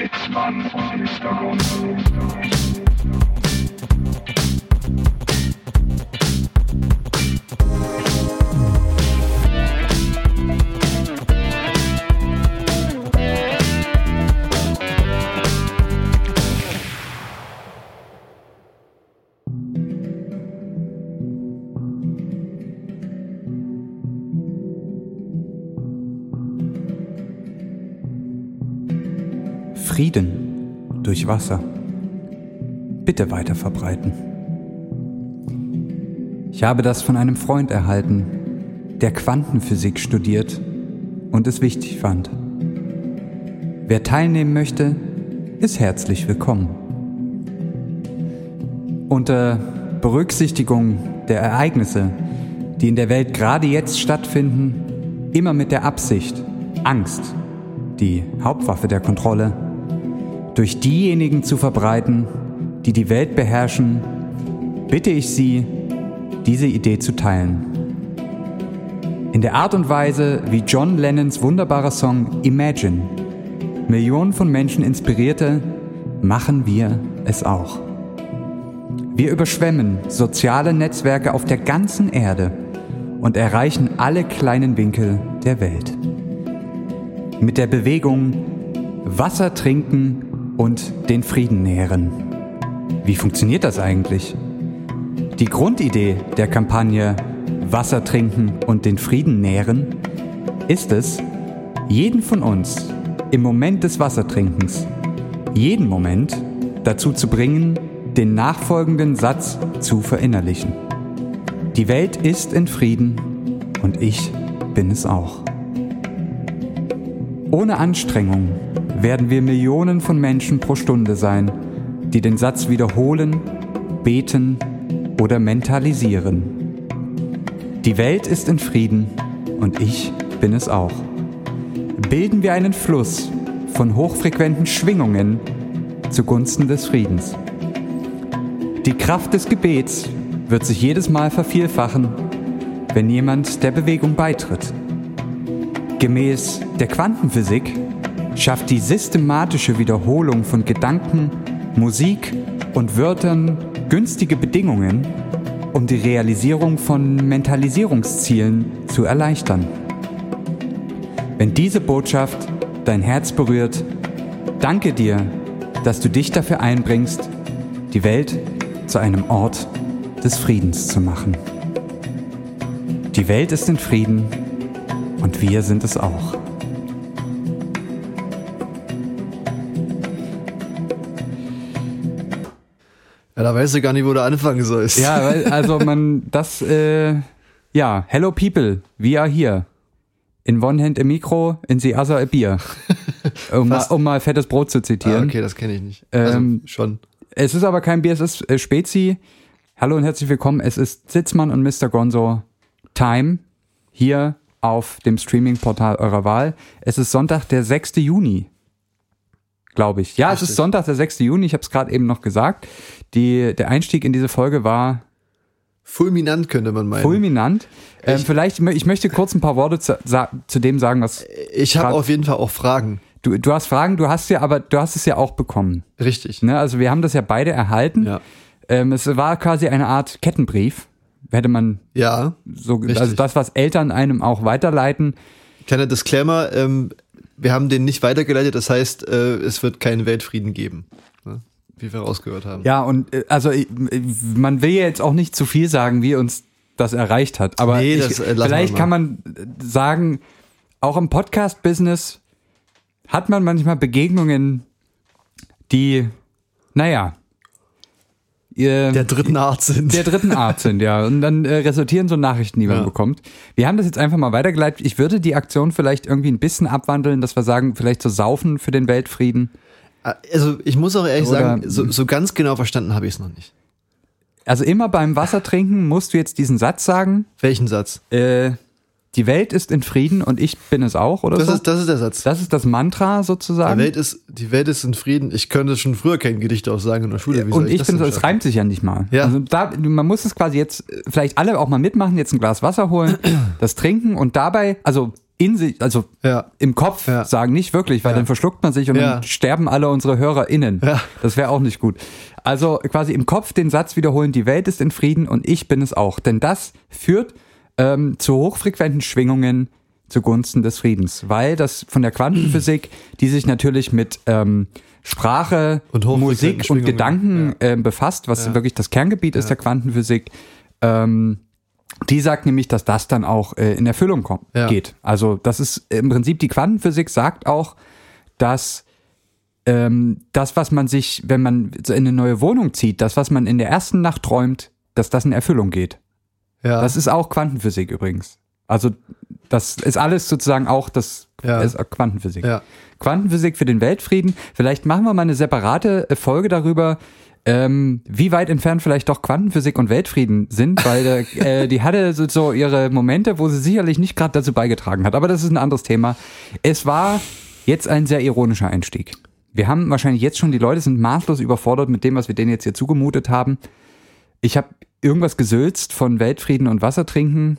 Sitzmann und Hintergrund. Frieden durch Wasser. Bitte weiter verbreiten. Ich habe das von einem Freund erhalten, der Quantenphysik studiert und es wichtig fand. Wer teilnehmen möchte, ist herzlich willkommen. Unter Berücksichtigung der Ereignisse, die in der Welt gerade jetzt stattfinden, immer mit der Absicht, Angst, die Hauptwaffe der Kontrolle, durch diejenigen zu verbreiten, die die Welt beherrschen, bitte ich Sie, diese Idee zu teilen. In der Art und Weise, wie John Lennons wunderbarer Song Imagine Millionen von Menschen inspirierte, machen wir es auch. Wir überschwemmen soziale Netzwerke auf der ganzen Erde und erreichen alle kleinen Winkel der Welt. Mit der Bewegung Wasser trinken und den Frieden nähren. Wie funktioniert das eigentlich? Die Grundidee der Kampagne Wasser trinken und den Frieden nähren ist es, jeden von uns im Moment des Wassertrinkens, jeden Moment dazu zu bringen, den nachfolgenden Satz zu verinnerlichen. Die Welt ist in Frieden und ich bin es auch. Ohne Anstrengung werden wir Millionen von Menschen pro Stunde sein, die den Satz wiederholen, beten oder mentalisieren. Die Welt ist in Frieden und ich bin es auch. Bilden wir einen Fluss von hochfrequenten Schwingungen zugunsten des Friedens. Die Kraft des Gebets wird sich jedes Mal vervielfachen, wenn jemand der Bewegung beitritt. Gemäß der Quantenphysik schafft die systematische Wiederholung von Gedanken, Musik und Wörtern günstige Bedingungen, um die Realisierung von Mentalisierungszielen zu erleichtern. Wenn diese Botschaft dein Herz berührt, danke dir, dass du dich dafür einbringst, die Welt zu einem Ort des Friedens zu machen. Die Welt ist in Frieden und wir sind es auch. Da weißt du gar nicht, wo du anfangen sollst. Ja, also man, das, äh, ja, hello people, we are here. In one hand a Mikro, in the other a beer. Um, mal, um mal fettes Brot zu zitieren. Ah, okay, das kenne ich nicht. Also, Ähm, schon. Es ist aber kein Bier, es ist äh, Spezi. Hallo und herzlich willkommen. Es ist Sitzmann und Mr. Gonzo Time hier auf dem Streaming-Portal eurer Wahl. Es ist Sonntag, der 6. Juni, glaube ich. Ja, es Richtig. ist Sonntag, der 6. Juni. Ich habe es gerade eben noch gesagt. Die, der Einstieg in diese Folge war Fulminant könnte man meinen. fulminant. Ähm, vielleicht, mö- ich möchte kurz ein paar Worte zu, zu dem sagen, was ich habe auf jeden Fall auch Fragen. du, du hast Fragen, du hast ja, aber du hast es ja auch bekommen. Richtig. Ne? Also wir haben das ja beide erhalten. Ja. Ähm, es war quasi eine Art Kettenbrief. Hätte man Ja. so, Richtig. also das, was Eltern einem auch weiterleiten. Kleiner Disclaimer, ähm, wir haben den nicht weitergeleitet, das heißt, äh, es wird keinen Weltfrieden geben. Ne? Wie wir rausgehört haben. Ja, und äh, also äh, man will ja jetzt auch nicht zu viel sagen, wie uns das erreicht hat. Aber Nee, ich, das, äh, vielleicht kann man äh, sagen, auch im Podcast-Business hat man manchmal Begegnungen, die, naja, ihr, Der dritten Art sind. der dritten Art sind, ja. Und dann äh, resultieren so Nachrichten, die man Ja. bekommt. Wir haben das jetzt einfach mal weitergeleitet. Ich würde die Aktion vielleicht irgendwie ein bisschen abwandeln, dass wir sagen, vielleicht so saufen für den Weltfrieden. also ich muss auch ehrlich Oder- sagen, so, so ganz genau verstanden habe ich es noch nicht. Also immer beim Wasser trinken musst du jetzt diesen Satz sagen, Welchen Satz? äh, die Welt ist in Frieden und ich bin es auch, oder Das so? ist, das ist der Satz. das ist das Mantra Die sozusagen. Welt ist, die Welt ist in Frieden. Ich könnte schon früher kein Gedicht auch sagen in der Schule. Wie und ich das bin, denn es reimt sich ja nicht mal. Ja. Also da, man muss es quasi jetzt vielleicht alle auch mal mitmachen, jetzt ein Glas Wasser holen, das trinken und dabei, also in sich, also Ja. im Kopf Ja. sagen, nicht wirklich, weil Ja. dann verschluckt man sich und dann sterben alle unsere HörerInnen. Ja. Das wäre auch nicht gut. Also quasi im Kopf den Satz wiederholen, die Welt ist in Frieden und ich bin es auch. Denn das führt ähm, zu hochfrequenten Schwingungen zugunsten des Friedens. Weil das von der Quantenphysik, die sich natürlich mit ähm, Sprache, Und Musik und. Gedanken ähm, befasst, was Ja. wirklich das Kerngebiet ist der Quantenphysik, ähm, die sagt nämlich, dass das dann auch äh, in Erfüllung kommt, Ja. geht. Also das ist im Prinzip die Quantenphysik sagt auch, dass ähm, das, was man sich, wenn man in eine neue Wohnung zieht, das, was man in der ersten Nacht träumt, dass das in Erfüllung geht. Ja. Das ist auch Quantenphysik übrigens. Also das ist alles sozusagen auch das Ja. ist Quantenphysik. ja. Quantenphysik für den Weltfrieden. Vielleicht machen wir mal eine separate äh, Folge darüber, ähm, wie weit entfernt vielleicht doch Quantenphysik und Weltfrieden sind, weil äh, die hatte so, so ihre Momente, wo sie sicherlich nicht gerade dazu beigetragen hat. Aber das ist ein anderes Thema. Es war jetzt ein sehr ironischer Einstieg. Wir haben wahrscheinlich jetzt schon, die Leute sind maßlos überfordert mit dem, was wir denen jetzt hier zugemutet haben. Ich habe irgendwas gesülzt von Weltfrieden und Wassertrinken.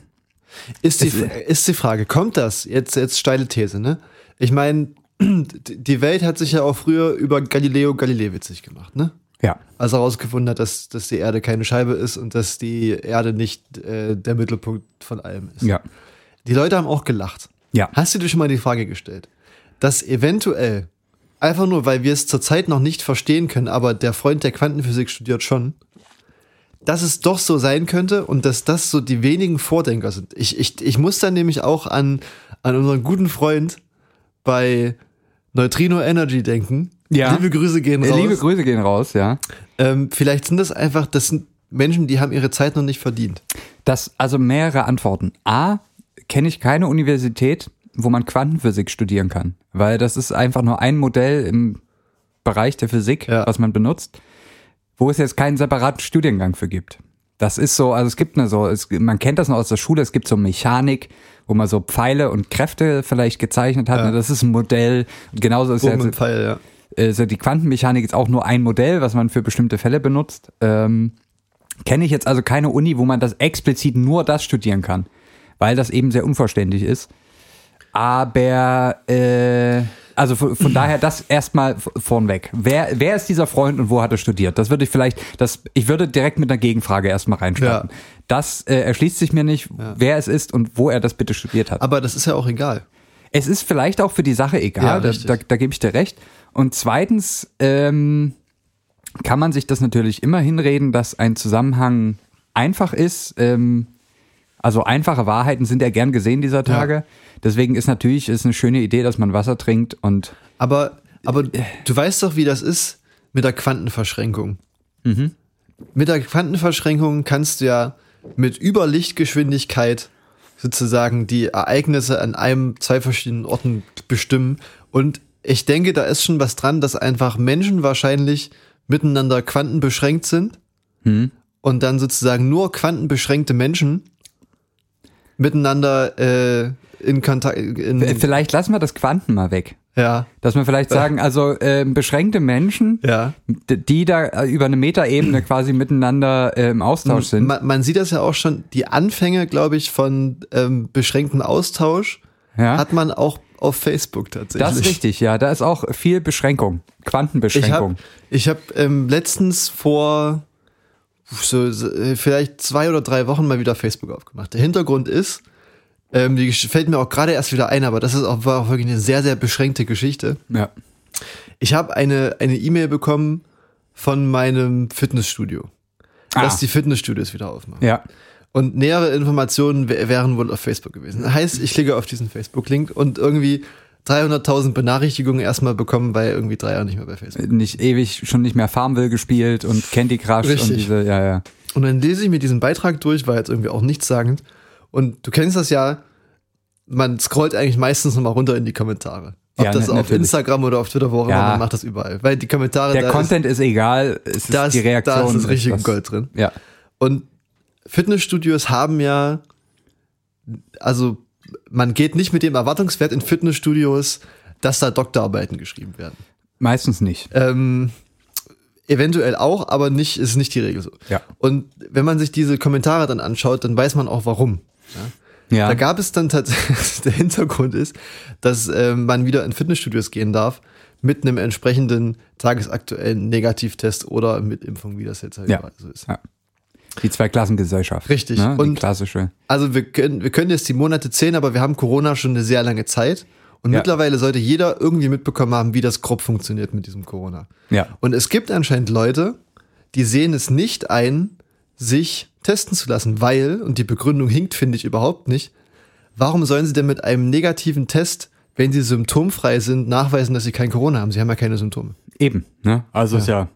Ist die, ist die Frage, kommt das? Jetzt, jetzt steile These, ne? Ich meine, die Welt hat sich ja auch früher über Galileo Galilei witzig gemacht, ne? Ja. Als er herausgefunden hat, dass, dass die Erde keine Scheibe ist und dass die Erde nicht äh, der Mittelpunkt von allem ist. Ja. Die Leute haben auch gelacht. Ja. Hast du dir schon mal die Frage gestellt, dass eventuell, einfach nur, weil wir es zurzeit noch nicht verstehen können, aber der Freund der Quantenphysik studiert schon, dass es doch so sein könnte und dass das so die wenigen Vordenker sind. Ich, ich, ich muss dann nämlich auch an, an unseren guten Freund bei Neutrino Energy denken. Ja. Liebe Grüße gehen Äh, raus. Liebe Grüße gehen raus, ja. ähm, vielleicht sind das einfach, das sind Menschen, die haben ihre Zeit noch nicht verdient. Das, also mehrere Antworten. A, kenne ich keine Universität, wo man Quantenphysik studieren kann, weil das ist einfach nur ein Modell im Bereich der Physik, Ja. was man benutzt, wo es jetzt keinen separaten Studiengang für gibt. Das ist so, also es gibt eine so, es, man kennt das noch aus der Schule, es gibt so Mechanik, wo man so Pfeile und Kräfte vielleicht gezeichnet hat. Ja. Ne? Das ist ein Modell. Und genauso ist ja jetzt, Pfeil, ja. also die Quantenmechanik ist auch nur ein Modell, was man für bestimmte Fälle benutzt. Ähm, Kenne ich jetzt also keine Uni, wo man das explizit nur das studieren kann, weil das eben sehr unvollständig ist. Aber äh, also von, von daher das erstmal vornweg. Wer, wer ist dieser Freund und wo hat er studiert? Das würde ich vielleicht, das, ich würde direkt mit einer Gegenfrage erstmal reinstarten. Ja. Das äh, erschließt sich mir nicht, wer es ist und wo er das bitte studiert hat. Aber das ist ja auch egal. Es ist vielleicht auch für die Sache egal, Ja, da, da, da gebe ich dir recht. Und zweitens ähm, kann man sich das natürlich immer hinreden, dass ein Zusammenhang einfach ist. Ähm, also einfache Wahrheiten sind ja gern gesehen dieser Tage. Deswegen ist natürlich ist eine schöne Idee, dass man Wasser trinkt und Aber, aber du weißt doch, wie das ist mit der Quantenverschränkung. Mit der Quantenverschränkung kannst du ja mit Überlichtgeschwindigkeit sozusagen die Ereignisse an einem, zwei verschiedenen Orten bestimmen. Und ich denke, da ist schon was dran, dass einfach Menschen wahrscheinlich miteinander quantenbeschränkt sind und dann sozusagen nur quantenbeschränkte Menschen miteinander äh, in Kontakt, in, äh, vielleicht lassen wir das Quanten mal weg. ja, Dass wir vielleicht sagen, also ähm, beschränkte Menschen, ja. die da äh, über eine Metaebene quasi miteinander äh, im Austausch sind. Man, man sieht das ja auch schon, die Anfänge, glaube ich, von ähm, beschränkten Austausch Ja. hat man auch auf Facebook tatsächlich. Das ist richtig, ja. Da ist auch viel Beschränkung, Ich habe Quantenbeschränkung. ich hab, ähm, letztens vor so, so, äh, vielleicht zwei oder drei Wochen mal wieder Facebook aufgemacht. Der Hintergrund ist, ähm, die fällt mir auch gerade erst wieder ein, aber das ist auch, war auch wirklich eine sehr, sehr beschränkte Geschichte. ja. Ich habe eine eine E-Mail bekommen von meinem Fitnessstudio, dass Ah. die Fitnessstudios wieder aufmachen. ja. Und nähere Informationen wär- wären wohl auf Facebook gewesen. Heißt, ich klicke auf diesen Facebook-Link und irgendwie 300.000 Benachrichtigungen erstmal bekommen, weil irgendwie drei Jahre nicht mehr bei Facebook. Nicht ewig, schon nicht mehr Farmville gespielt und Candy Crush Richtig. und diese, ja, ja. Und dann lese ich mir diesen Beitrag durch, war jetzt irgendwie auch nichtssagend. Und du kennst das ja, man scrollt eigentlich meistens nochmal runter in die Kommentare. Ob Ja, das na- auf natürlich. Instagram oder auf Twitter, wo auch Ja. immer, man macht das überall. Weil die Kommentare, Der Content ist, egal, es ist ist, ist, die Reaktion. da ist das richtige das- Gold drin. Ja. Und Fitnessstudios haben ja, also man geht nicht mit dem Erwartungswert in Fitnessstudios, dass da Doktorarbeiten geschrieben werden. Meistens nicht. Ähm, eventuell auch, aber nicht, ist nicht die Regel so. Ja. Und wenn man sich diese Kommentare dann anschaut, dann weiß man auch warum. Ja? Ja. Da gab es dann tatsächlich, der Hintergrund ist, dass äh, man wieder in Fitnessstudios gehen darf mit einem entsprechenden tagesaktuellen Negativtest oder mit Impfung, wie das jetzt halt Ja. überall so ist. Ja. Die Zweiklassengesellschaft. Richtig. Ne? Die Und- klassische. Also wir können, wir können jetzt die Monate zählen, aber wir haben Corona schon eine sehr lange Zeit. Und Ja. mittlerweile sollte jeder irgendwie mitbekommen haben, wie das grob funktioniert mit diesem Corona. Ja. Und es gibt anscheinend Leute, die sehen es nicht ein, sich testen zu lassen, weil, und die Begründung hinkt, finde ich überhaupt nicht, warum sollen sie denn mit einem negativen Test, wenn sie symptomfrei sind, nachweisen, dass sie kein Corona haben? Sie haben ja keine Symptome. Eben. Ne? Also ist ja.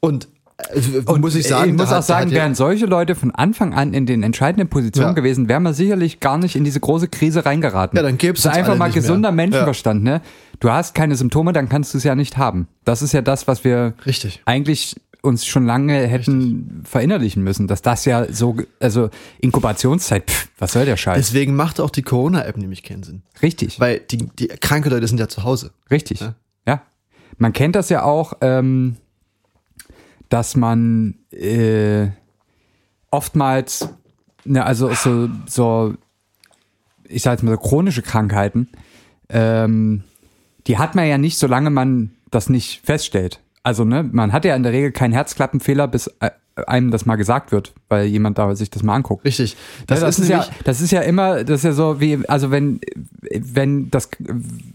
Und, äh, muss ich sagen, ich muss auch sagen, ja- wären solche Leute von Anfang an in den entscheidenden Positionen Ja. gewesen, wären wir sicherlich gar nicht in diese große Krise reingeraten. Ja, dann uns einfach mal nicht mehr. gesunder Menschenverstand, ne? Du hast keine Symptome, dann kannst du es ja nicht haben. Das ist ja das, was wir Richtig. eigentlich uns schon lange hätten verinnerlichen müssen, dass das ja so, also Inkubationszeit, pff, was soll der Scheiß? Deswegen macht auch die Corona-App nämlich keinen Sinn. richtig, Weil die, die kranke Leute sind ja zu Hause. richtig. Ja. Ja. Man kennt das ja auch, ähm, dass man äh, oftmals, ne, also so, so, ich sag jetzt mal so chronische Krankheiten, ähm, die hat man ja nicht, solange man das nicht feststellt. Also, ne, man hat ja in der Regel keinen Herzklappenfehler, bis äh, einem das mal gesagt wird, weil jemand da sich das mal anguckt. Richtig. Das, das, ist, ja, nämlich- das ist ja immer, das ist ja so wie, also wenn, wenn das,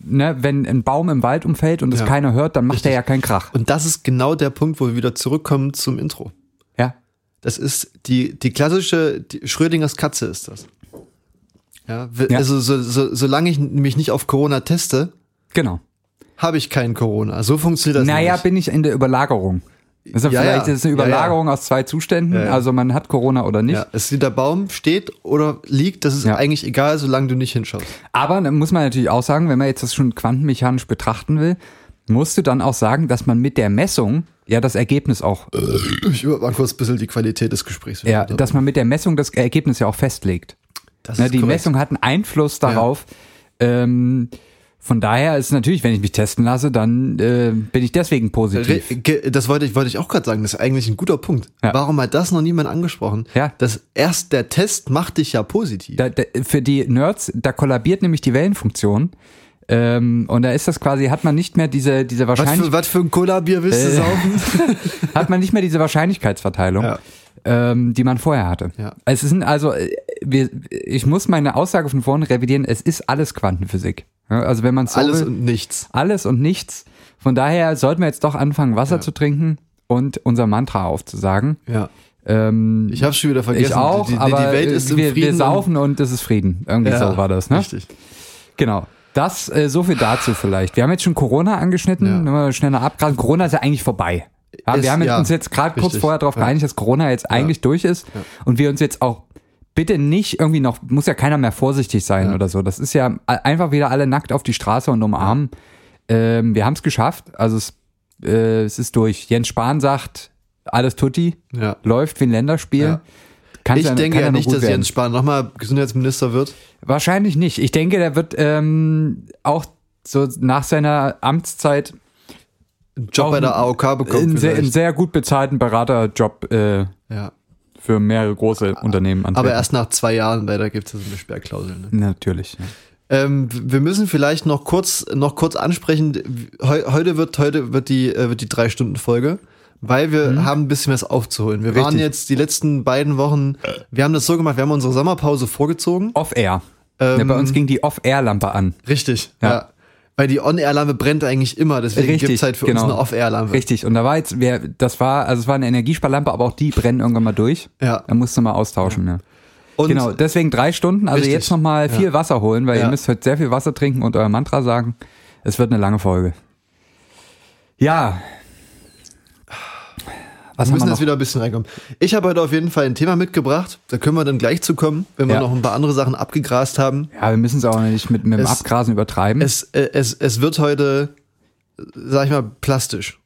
ne, wenn ein Baum im Wald umfällt und es Ja. keiner hört, dann macht Richtig. er ja keinen Krach. Und das ist genau der Punkt, wo wir wieder zurückkommen zum Intro. Ja. Das ist die, die klassische die Schrödingers Katze ist das. Ja, Ja. also so, so, solange ich mich nicht auf Corona teste, Genau. Habe ich kein Corona. So funktioniert das naja, nicht. bin ich in der Überlagerung. Also Ja, vielleicht ja. ist es eine Ja, ja. Überlagerung aus zwei Zuständen. Also man hat Corona oder nicht. Ja, es der Baum steht oder liegt, das ist Ja. eigentlich egal, solange du nicht hinschaust. Aber dann muss man natürlich auch sagen, wenn man jetzt das schon quantenmechanisch betrachten will, musst du dann auch sagen, dass man mit der Messung ja das Ergebnis auch, Ich über mal kurz ein bisschen die Qualität des Gesprächs. ja, dass man mit der Messung das Ergebnis ja auch festlegt. das Ne, ist die korrekt. Messung hat einen Einfluss darauf. Ähm, von daher ist natürlich, wenn ich mich testen lasse, dann äh, bin ich deswegen positiv. das wollte ich, wollte ich auch gerade sagen, das ist eigentlich ein guter Punkt. Ja. Warum hat das noch niemand angesprochen? Ja. Das erst der Test macht dich ja positiv. Da, da, für die Nerds, da kollabiert nämlich die Wellenfunktion. Ähm, und da ist das quasi, hat man nicht mehr diese, diese was, Wahrscheinlichkeit. für, was für ein Cola-Bier willst du Äh. saufen? hat man nicht mehr diese Wahrscheinlichkeitsverteilung, Ja. ähm, die man vorher hatte. Ja. Es sind also, äh, wir, ich muss meine Aussage von vorhin revidieren, es ist alles Quantenphysik. Ja, also wenn man so Alles will, und nichts. alles und nichts. Von daher sollten wir jetzt doch anfangen, Wasser zu trinken und unser Mantra aufzusagen. Ja. Ähm, Ich hab's schon wieder vergessen. ich auch, die, die, aber die Welt ist im wir, Frieden. wir saufen und es ist Frieden. Irgendwie Ja, so war das, ne? Richtig. Genau. Das, äh, so viel dazu vielleicht. Wir haben jetzt schon Corona angeschnitten, Ja. schneller abgrasen. Corona ist ja eigentlich vorbei. Ja, Ist- wir haben ja, uns jetzt gerade kurz vorher darauf Ja. geeinigt, dass Corona jetzt eigentlich durch ist und wir uns jetzt auch bitte nicht irgendwie noch, muss ja keiner mehr vorsichtig sein oder so. Das ist ja einfach wieder alle nackt auf die Straße und umarmen. Ähm, wir haben es geschafft. Also es, äh, es ist durch. Jens Spahn sagt, alles tutti, Ja. läuft wie ein Länderspiel. Ja. Kann's Ich ja- denke ja nicht, dass werden. Jens Spahn nochmal Gesundheitsminister wird. Wahrscheinlich nicht. Ich denke, der wird ähm, auch so nach seiner Amtszeit Einen Job bei der AOK bekommen. einen sehr, einen sehr gut bezahlten Beraterjob äh, ja. Für mehrere große Unternehmen Aber antreten. erst nach zwei Jahren, da gibt es ja so eine Sperrklausel. Ne? Natürlich. Ja. Ähm, wir müssen vielleicht noch kurz, noch kurz ansprechen. Heu, heute wird, heute wird die, äh, wird die drei Stunden Folge, weil wir haben ein bisschen was aufzuholen. Wir waren Mhm. Richtig. jetzt die letzten beiden Wochen, wir haben das so gemacht, wir haben unsere Sommerpause vorgezogen. Off-Air. Ähm, ja, bei uns ging die Off-Air-Lampe an. Richtig, ja. Ja. Weil die On-Air-Lampe brennt eigentlich immer, deswegen Richtig, gibt's halt für genau. uns eine Off-Air-Lampe. Richtig. Und da war jetzt, wer, das war, also es war eine Energiesparlampe, aber auch die brennen irgendwann mal durch. Ja. Da musst du mal austauschen. Ja. Und Genau, deswegen drei Stunden. Also Richtig. jetzt nochmal viel Ja. Wasser holen, weil Ja. ihr müsst heute sehr viel Wasser trinken und euer Mantra sagen. Es wird eine lange Folge. Ja. Was wir müssen jetzt wieder ein bisschen reinkommen. Ich habe heute auf jeden Fall ein Thema mitgebracht, da können wir dann gleich zu kommen, wenn wir Ja. noch ein paar andere Sachen abgegrast haben. Ja, wir müssen es auch nicht mit, mit dem Es- Abgrasen übertreiben. Es, äh, es, es wird heute, sag ich mal, plastisch.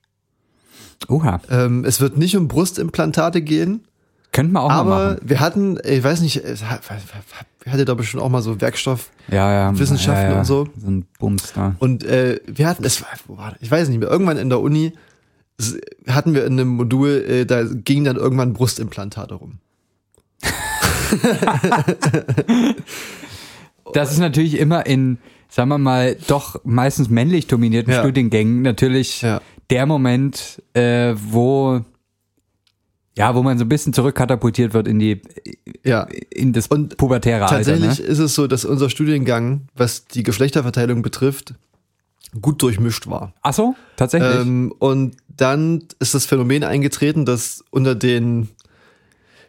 Oha. Ähm, es wird nicht um Brustimplantate gehen, Könnten wir auch mal aber machen. wir hatten, ich weiß nicht, wir hatten da bestimmt auch mal so Werkstoff Ja, ja. Wissenschaften ja, und so. So ein Bums da. und äh, wir hatten, es war, das? ich weiß nicht mehr, irgendwann in der Uni hatten wir in einem Modul, äh, da ging dann irgendwann Brustimplantate rum. das ist natürlich immer in, sagen wir mal, doch meistens männlich dominierten Ja. Studiengängen natürlich Ja. der Moment, äh, wo ja, wo man so ein bisschen zurückkatapultiert wird in die Ja. in das Und pubertäre Tatsächlich Alter. Ne? ist es so, dass unser Studiengang, was die Geschlechterverteilung betrifft, gut durchmischt war. Ach so, tatsächlich. Ähm, und dann ist das Phänomen eingetreten, dass unter den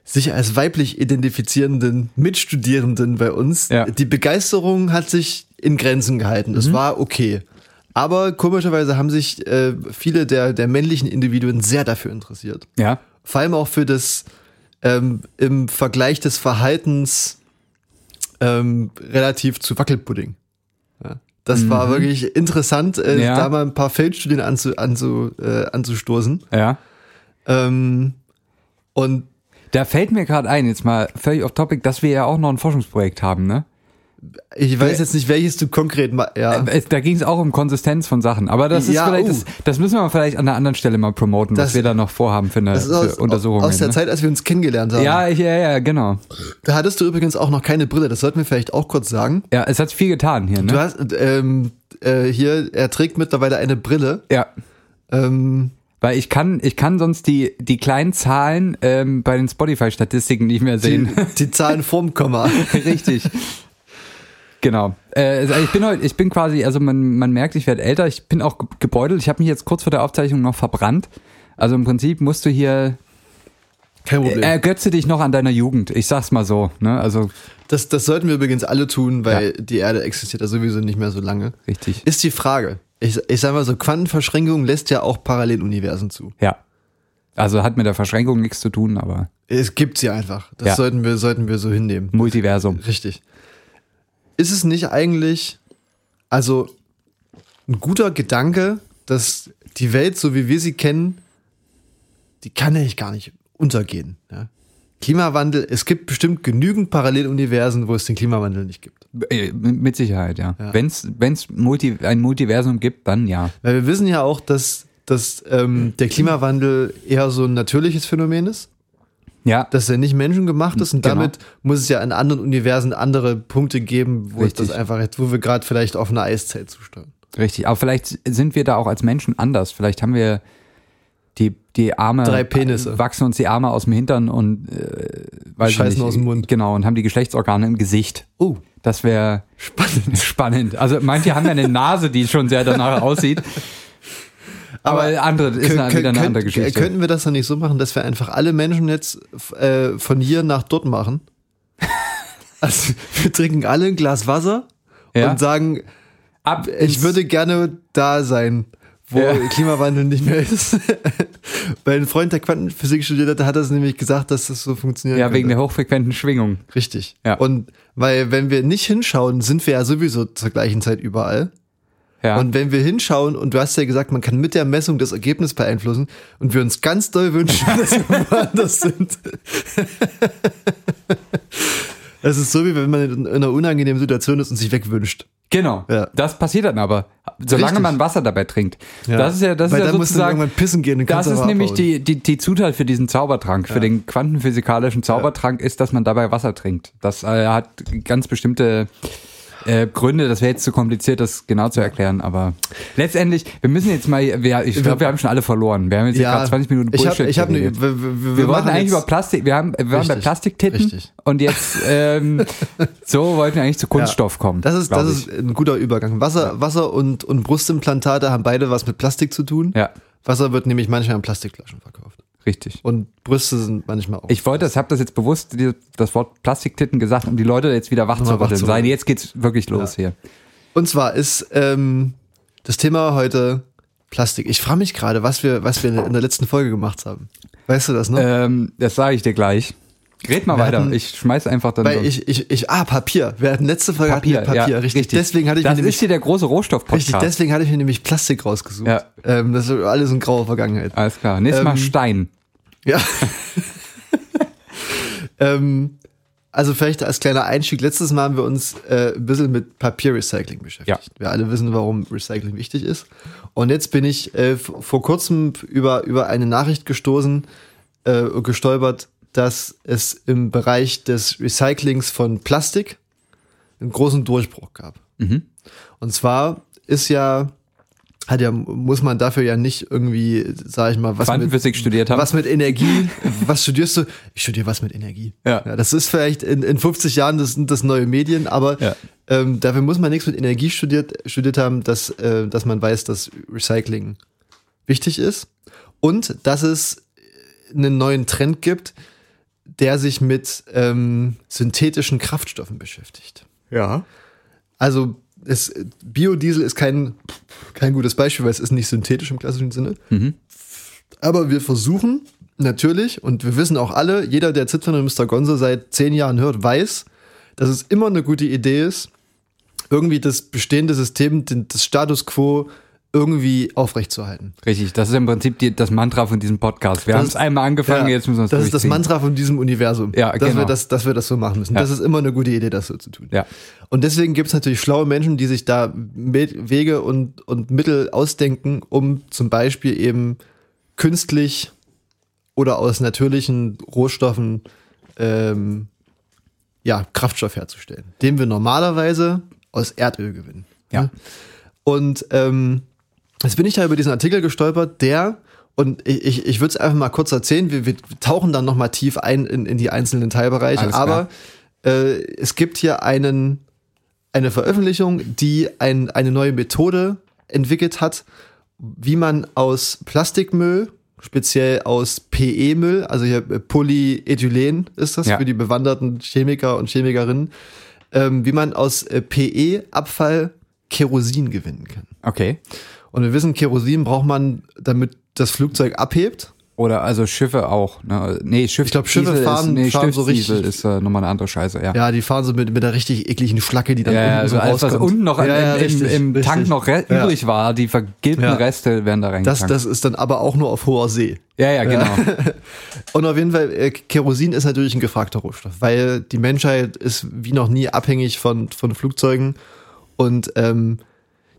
sich als weiblich identifizierenden Mitstudierenden bei uns Ja. die Begeisterung hat sich in Grenzen gehalten. Mhm. Das war okay. Aber komischerweise haben sich äh, viele der, der männlichen Individuen sehr dafür interessiert. ja. Vor allem auch für das ähm, im Vergleich des Verhaltens ähm, relativ zu Wackelpudding. Ja. Das war wirklich interessant, äh, Mhm. Ja. da mal ein paar Feldstudien anzu, anzu, äh, anzustoßen. Ja. Ähm, und Da fällt mir gerade ein, jetzt mal völlig off topic, dass wir ja auch noch ein Forschungsprojekt haben, ne? Ich weiß jetzt nicht, welches du konkret mal. Ja, Es, da ging es auch um Konsistenz von Sachen. Aber das ist Ja, vielleicht, uh. das, das müssen wir vielleicht an einer anderen Stelle mal promoten, was Das- wir da noch vorhaben für, eine, das ist aus, Untersuchungen. aus der ne? Zeit, als wir uns kennengelernt haben. Ja, ja, ja, genau. Da hattest du übrigens auch noch keine Brille. Das sollten wir vielleicht auch kurz sagen. Ja, es hat viel getan hier, Du ne? hast ähm, äh, hier, er trägt mittlerweile eine Brille. Ja. Ähm, Weil ich kann, ich kann sonst die, die kleinen Zahlen ähm, bei den Spotify-Statistiken nicht mehr die, sehen. die Zahlen vorm Komma. Richtig. Genau. Äh, also ich bin heute, ich bin quasi, also man, man merkt, ich werde älter, ich bin auch ge- gebeutelt. Ich habe mich jetzt kurz vor der Aufzeichnung noch verbrannt. Also im Prinzip musst du hier, Kein Problem. ergötze dich noch an deiner Jugend. Ich sag's mal so. Ne? Also Das, das sollten wir übrigens alle tun, weil die Erde existiert ja sowieso nicht mehr so lange. richtig. Ist die Frage. Ich, ich sag mal so, Quantenverschränkung lässt ja auch Paralleluniversen zu. Ja. Also hat mit der Verschränkung nichts zu tun, aber Es gibt sie einfach. Das Ja. sollten, wir, sollten wir so hinnehmen. Multiversum. Richtig. Ist es nicht eigentlich, also ein guter Gedanke, dass die Welt, so wie wir sie kennen, die kann eigentlich gar nicht untergehen. Ja? Klimawandel, es gibt bestimmt genügend Paralleluniversen, wo es den Klimawandel nicht gibt. Äh, Mit Sicherheit, ja. Ja. Wenn's, wenn's Multi, ein Multiversum gibt, dann ja. Weil wir wissen ja auch, dass, dass ähm, der Klimawandel eher so ein natürliches Phänomen ist, Ja. dass er nicht menschengemacht ist und Genau. damit muss es ja in anderen Universen andere Punkte geben, wo Richtig. das einfach jetzt, wo wir gerade vielleicht auf einer Eiszeit zusteuern. Richtig, aber vielleicht sind wir da auch als Menschen anders. Vielleicht haben wir die, die Arme. Drei Penisse. Wachsen uns die Arme aus dem Hintern und äh, weiß Scheißen nicht, aus dem Mund. Genau, und haben die Geschlechtsorgane im Gesicht. Oh, Das wäre spannend. spannend. Also manche haben ja eine Nase, die schon sehr danach aussieht. Aber, Aber andere ist eine, wieder eine andere Geschichte. Könnten wir das dann nicht so machen, dass wir einfach alle Menschen jetzt äh, von hier nach dort machen? Also wir trinken alle ein Glas Wasser Ja. und sagen, Ab ich würde gerne da sein, wo Ja. Klimawandel nicht mehr ist. Weil ein Freund, der Quantenphysik studiert hat, hat das nämlich gesagt, dass das so funktioniert. ja wegen der hochfrequenten Schwingung. Richtig. Ja. Und weil, wenn wir nicht hinschauen, sind wir ja sowieso zur gleichen Zeit überall. Ja. Und wenn wir hinschauen, und du hast ja gesagt, man kann mit der Messung das Ergebnis beeinflussen, und wir uns ganz doll wünschen, dass wir woanders sind. Es ist so, wie wenn man in einer unangenehmen Situation ist und sich wegwünscht. Genau. Ja. Das passiert dann aber, solange Richtig. man Wasser dabei trinkt. Ja. Das ist ja, das Weil ist ja musst sozusagen. irgendwann pissen gehen Das ist nämlich abhauen. die, die, die Zutat für diesen Zaubertrank, für den quantenphysikalischen Zaubertrank, ist, dass man dabei Wasser trinkt. Das äh, hat ganz bestimmte äh, Gründe. Das wäre jetzt zu kompliziert, das genau zu erklären. Aber letztendlich, wir müssen jetzt mal, wir, ich glaube, wir haben schon alle verloren. Wir haben jetzt hier gerade 20 Minuten ich Bullshit hab, ich hab ne, wir, wir, wir, wollten eigentlich über Plastik, wir haben, wir waren bei Richtig, Plastiktitten richtig. und jetzt ähm, so wollten wir eigentlich zu Kunststoff kommen. Das ist, das ich. ist ein guter Übergang. Wasser, Wasser und, und Brustimplantate haben beide was mit Plastik zu tun. ja, Wasser wird nämlich manchmal in Plastikflaschen verkauft. Richtig. Und Brüste sind manchmal auch. Ich wollte, ich habe das jetzt bewusst das Wort Plastiktitten gesagt, um die Leute jetzt wieder wach zu rütteln. zu Sein, jetzt geht's wirklich los hier. Und zwar ist ähm, das Thema heute Plastik. Ich frage mich gerade, was wir, was wir in der letzten Folge gemacht haben. Weißt du das noch? Ähm, das sage ich dir gleich. Red mal Wir weiter. hatten- ich schmeiß einfach dann Weil ich, ich, ich, ah, Papier. Wir hatten letzte Folge Papier. Papier, ja, richtig. Deswegen hatte ich das mir nämlich, ist hier der große Rohstoff-Podcast. richtig, deswegen hatte ich mir nämlich Plastik rausgesucht. Ja. Ähm, das ist alles in grauer Vergangenheit. Alles klar. Nächstes Mal Ähm, Stein. Ja. ähm, also vielleicht als kleiner Einstieg, letztes Mal haben wir uns äh, ein bisschen mit Papierrecycling beschäftigt. Wir alle wissen, warum Recycling wichtig ist. Und jetzt bin ich äh, vor kurzem über, über eine Nachricht gestoßen, äh, gestolpert, dass es im Bereich des Recyclings von Plastik einen großen Durchbruch gab. Und zwar ist ja, hat ja, muss man dafür ja nicht irgendwie, sag ich mal, was Quantenphysik mit, studiert haben. was mit Energie, was studierst du? Ich studiere was mit Energie. Ja. das ist vielleicht in, in 50 Jahren, das sind das neue Medien, aber Ja. ähm, dafür muss man nichts mit Energie studiert, studiert haben, dass, äh, dass man weiß, dass Recycling wichtig ist und dass es einen neuen Trend gibt, der sich mit ähm, synthetischen Kraftstoffen beschäftigt. Ja. Also es, Biodiesel ist kein, kein gutes Beispiel, weil es ist nicht synthetisch im klassischen Sinne. Aber wir versuchen natürlich, und wir wissen auch alle, jeder, der Zipfel und Mr. Gonzo seit zehn Jahren hört, weiß, dass es immer eine gute Idee ist, irgendwie das bestehende System, den, das Status quo irgendwie aufrechtzuerhalten. Richtig, das ist im Prinzip die, das Mantra von diesem Podcast. Wir haben es einmal angefangen, Ja, jetzt müssen wir es Das ist das. Mantra von diesem Universum. Ja, dass, genau. wir das, dass wir das so machen müssen. Ja. Das ist immer eine gute Idee, das so zu tun. Ja. Und deswegen gibt es natürlich schlaue Menschen, die sich da Wege und, und Mittel ausdenken, um zum Beispiel eben künstlich oder aus natürlichen Rohstoffen ähm, ja, Kraftstoff herzustellen, den wir normalerweise aus Erdöl gewinnen. Ja. Und ähm, jetzt bin ich da über diesen Artikel gestolpert, der, und ich, ich, ich würde es einfach mal kurz erzählen, wir, wir tauchen dann nochmal tief ein in, in die einzelnen Teilbereiche, Alles aber äh, es gibt hier einen, eine Veröffentlichung, die ein, eine neue Methode entwickelt hat, wie man aus Plastikmüll, speziell aus PE-Müll, also hier äh, Polyethylen ist das Ja. für die bewanderten Chemiker und Chemikerinnen, ähm, wie man aus äh, PE-Abfall Kerosin gewinnen kann. Okay. Und wir wissen, Kerosin braucht man, damit das Flugzeug abhebt. Oder also Schiffe auch. Ne? Nee, Schiff, Ich glaub, Schiffe Diesel fahren- ist, nee, fahren so richtig- ist äh, nochmal eine andere Scheiße, ja. Ja, die fahren so mit, mit der richtig ekligen Schlacke, die dann Ja, unten also so alles, was unten noch ja, im, im, richtig, im richtig. Tank noch Ja. übrig war, die vergilbten Ja. Reste werden da Das, reingetankt. das ist dann aber auch nur auf hoher See. ja, ja, genau. Und auf jeden Fall, äh, Kerosin ist natürlich ein gefragter Rohstoff, weil die Menschheit ist wie noch nie abhängig von, von Flugzeugen. Und ähm,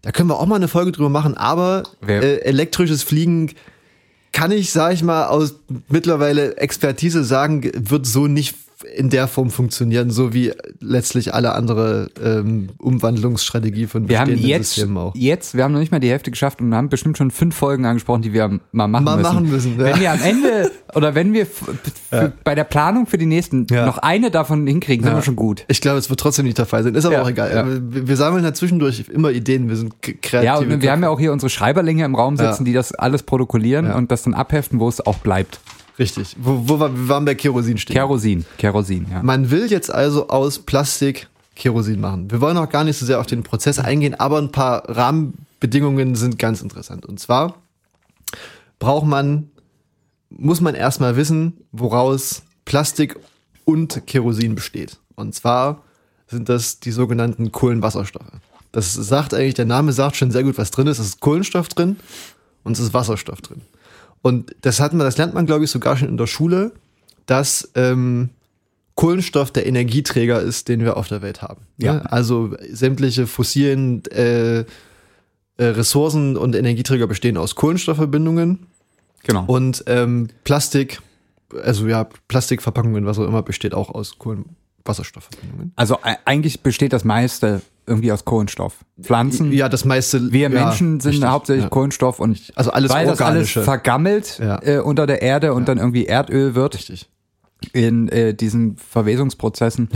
da können wir auch mal eine Folge drüber machen, aber äh, elektrisches Fliegen kann ich, sag ich mal, aus mittlerweile Expertise sagen, wird so nicht in der Form funktionieren, so wie letztlich alle andere ähm, Umwandlungsstrategie von Wir haben bestehenden jetzt, Systemen auch. jetzt, wir haben noch nicht mal die Hälfte geschafft und haben bestimmt schon fünf Folgen angesprochen, die wir mal machen Mal müssen. machen müssen, ja. Wenn wir am Ende oder wenn wir f- bei der Planung für die nächsten Ja. noch eine davon hinkriegen, sind Ja. wir schon gut. Ich glaube, es wird trotzdem nicht der Fall sein. Ist aber Ja, auch egal. ja. Wir, sammeln halt zwischendurch immer Ideen. Wir sind k- kreative. Ja, und wir Köpfe. haben ja auch hier unsere Schreiberlinge im Raum sitzen, Ja. die das alles protokollieren Ja. und das dann abheften, wo es auch bleibt. Richtig. Wo, wo wir, wir waren bei Kerosin stehen. Kerosin, Kerosin, ja. Man will jetzt also aus Plastik Kerosin machen. Wir wollen auch gar nicht so sehr auf den Prozess eingehen, aber ein paar Rahmenbedingungen sind ganz interessant. Und zwar braucht man, muss man erstmal wissen, woraus Plastik und Kerosin besteht. Und zwar sind das die sogenannten Kohlenwasserstoffe. Das sagt eigentlich, der Name sagt schon sehr gut, was drin ist. Es ist Kohlenstoff drin und es ist Wasserstoff drin. Und das hat man, das lernt man, glaube ich, sogar schon in der Schule, dass ähm, Kohlenstoff der Energieträger ist, den wir auf der Welt haben. Ja. Ne? Also sämtliche fossilen äh, äh, Ressourcen und Energieträger bestehen aus Kohlenstoffverbindungen Genau. und ähm, Plastik, also ja, Plastikverpackungen, was auch immer, besteht auch aus Kohlenwasserstoffverbindungen. also e- eigentlich besteht das meiste irgendwie aus Kohlenstoff. Pflanzen, Ja, das meiste. wir ja, Menschen sind richtig, hauptsächlich ja. Kohlenstoff und Also alles weil das alles vergammelt Ja. äh, unter der Erde und dann irgendwie Erdöl wird Richtig. in äh, diesen Verwesungsprozessen,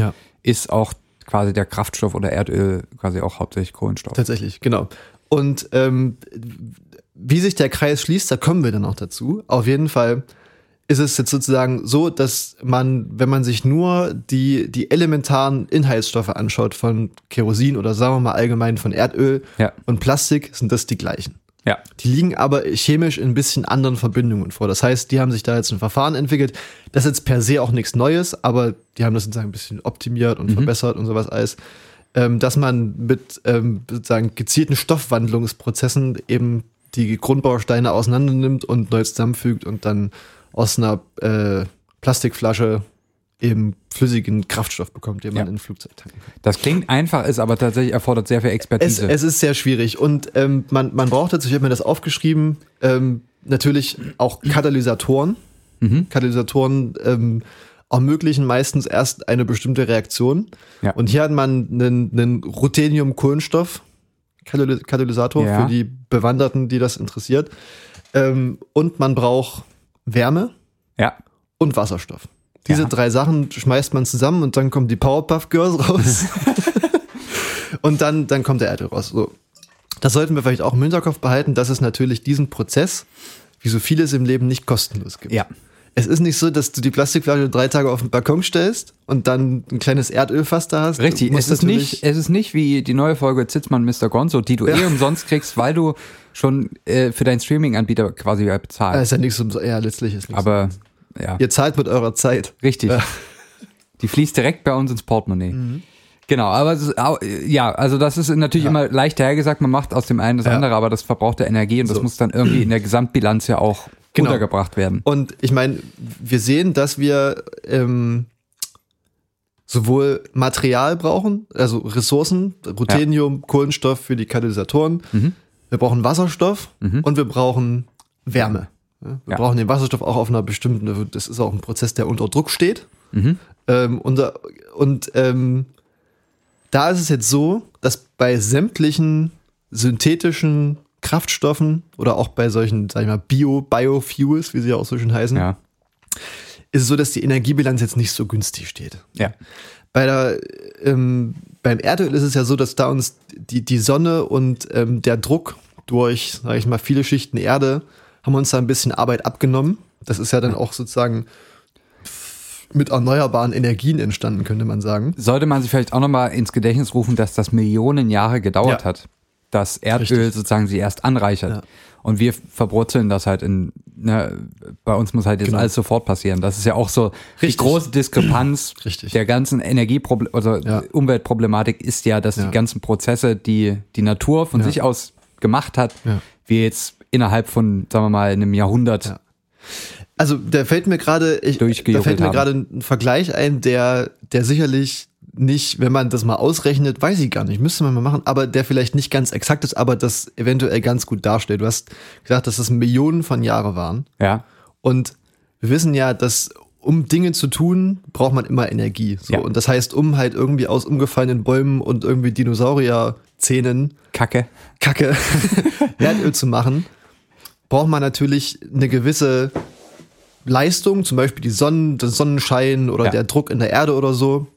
ist auch quasi der Kraftstoff oder Erdöl quasi auch hauptsächlich Kohlenstoff. Tatsächlich, genau. Und ähm, wie sich der Kreis schließt, da kommen wir dann auch dazu. Auf jeden Fall ist es jetzt sozusagen so, dass man, wenn man sich nur die, die elementaren Inhaltsstoffe anschaut von Kerosin oder sagen wir mal allgemein von Erdöl Ja. und Plastik, sind das die gleichen. Ja. Die liegen aber chemisch in ein bisschen anderen Verbindungen vor. Das heißt, die haben sich da jetzt ein Verfahren entwickelt. Das ist jetzt per se auch nichts Neues, aber die haben das sozusagen ein bisschen optimiert und verbessert und sowas alles. Ähm, dass man mit ähm, sozusagen gezielten Stoffwandlungsprozessen eben die Grundbausteine auseinander nimmt und neu zusammenfügt und dann aus einer äh, Plastikflasche eben flüssigen Kraftstoff bekommt, den man Ja. in ein Flugzeug tanken kann. Das klingt einfach, ist aber tatsächlich erfordert sehr viel Es, Expertise. es ist sehr schwierig und ähm, man, man braucht dazu, ich habe mir das aufgeschrieben, ähm, natürlich auch Katalysatoren. Katalysatoren ähm, ermöglichen meistens erst eine bestimmte Reaktion. Ja. Und hier hat man einen, einen Ruthenium-Kohlenstoff Kataly- Katalysator Ja. für die Bewanderten, die das interessiert. Ähm, und man braucht Wärme Ja. und Wasserstoff. Diese Ja. drei Sachen schmeißt man zusammen und dann kommen die Powerpuff Girls raus. und dann, dann kommt der Erdöl raus. So. Das sollten wir vielleicht auch im Hinterkopf behalten, dass es natürlich diesen Prozess, wie so vieles im Leben, nicht kostenlos gibt. Ja. Es ist nicht so, dass du die Plastikflasche drei Tage auf den Balkon stellst und dann ein kleines Erdölfass da hast. Richtig, es ist, nicht, es ist nicht wie die neue Folge Zitzmann Mr. Gonzo, die du eh umsonst kriegst, weil du schon äh, für deinen Streaming-Anbieter quasi Ah, bezahlst. ist ja nichts um, ja, letztlich ist nichts. Aber ja, ihr zahlt mit eurer Zeit. richtig. Die fließt direkt bei uns ins Portemonnaie. Mhm. Genau, aber ist, ja, also das ist natürlich immer leicht hergesagt, man macht aus dem einen das Ja. andere, aber das verbraucht ja Energie und das So. muss dann irgendwie in der Gesamtbilanz ja auch Genau. untergebracht werden. Und ich meine, wir sehen, dass wir ähm, sowohl Material brauchen, also Ressourcen, Ruthenium, Kohlenstoff für die Katalysatoren. Mhm. Wir brauchen Wasserstoff und wir brauchen Wärme. Ja, wir Ja. brauchen den Wasserstoff auch auf einer bestimmten, das ist auch ein Prozess, der unter Druck steht. Mhm. Ähm, unter, und ähm, da ist es jetzt so, dass bei sämtlichen synthetischen Kraftstoffen oder auch bei solchen, sag ich mal, Bio, Biofuels, wie sie ja auch so schön heißen, Ja, ist es so, dass die Energiebilanz jetzt nicht so günstig steht. ja, Bei der, ähm, beim Erdöl ist es ja so, dass da uns die, die Sonne und ähm, der Druck durch, sage ich mal, viele Schichten Erde haben uns da ein bisschen Arbeit abgenommen. Das ist ja dann auch sozusagen mit erneuerbaren Energien entstanden, könnte man sagen. sollte man sich vielleicht auch nochmal ins Gedächtnis rufen, dass das Millionen Jahre gedauert Ja. hat, dass Erdöl Richtig. sozusagen sie erst anreichert. Ja. Und wir verbrutzeln das halt in, ne, bei uns muss halt jetzt Genau. alles sofort passieren. Das ist ja auch so die Richtig. große Diskrepanz Richtig. der ganzen Energieproblem, also Ja. Umweltproblematik ist ja, dass Ja. die ganzen Prozesse, die die Natur von sich aus gemacht hat, wir jetzt innerhalb von, sagen wir mal, einem Jahrhundert Ja. Also da fällt mir gerade, ich- da fällt mir gerade ein Vergleich ein, der, der sicherlich nicht, wenn man das mal ausrechnet, weiß ich gar nicht, müsste man mal machen, aber der vielleicht nicht ganz exakt ist, aber das eventuell ganz gut darstellt. Du hast gesagt, dass das Millionen von Jahre waren. ja, Und wir wissen ja, dass um Dinge zu tun, braucht man immer Energie. So. Ja. Und das heißt, um halt irgendwie aus umgefallenen Bäumen und irgendwie Dinosaurierzähnen Kacke. Kacke Erdöl zu machen, braucht man natürlich eine gewisse Leistung, zum Beispiel die Sonnen, der Sonnenschein oder Ja. der Druck in der Erde oder so,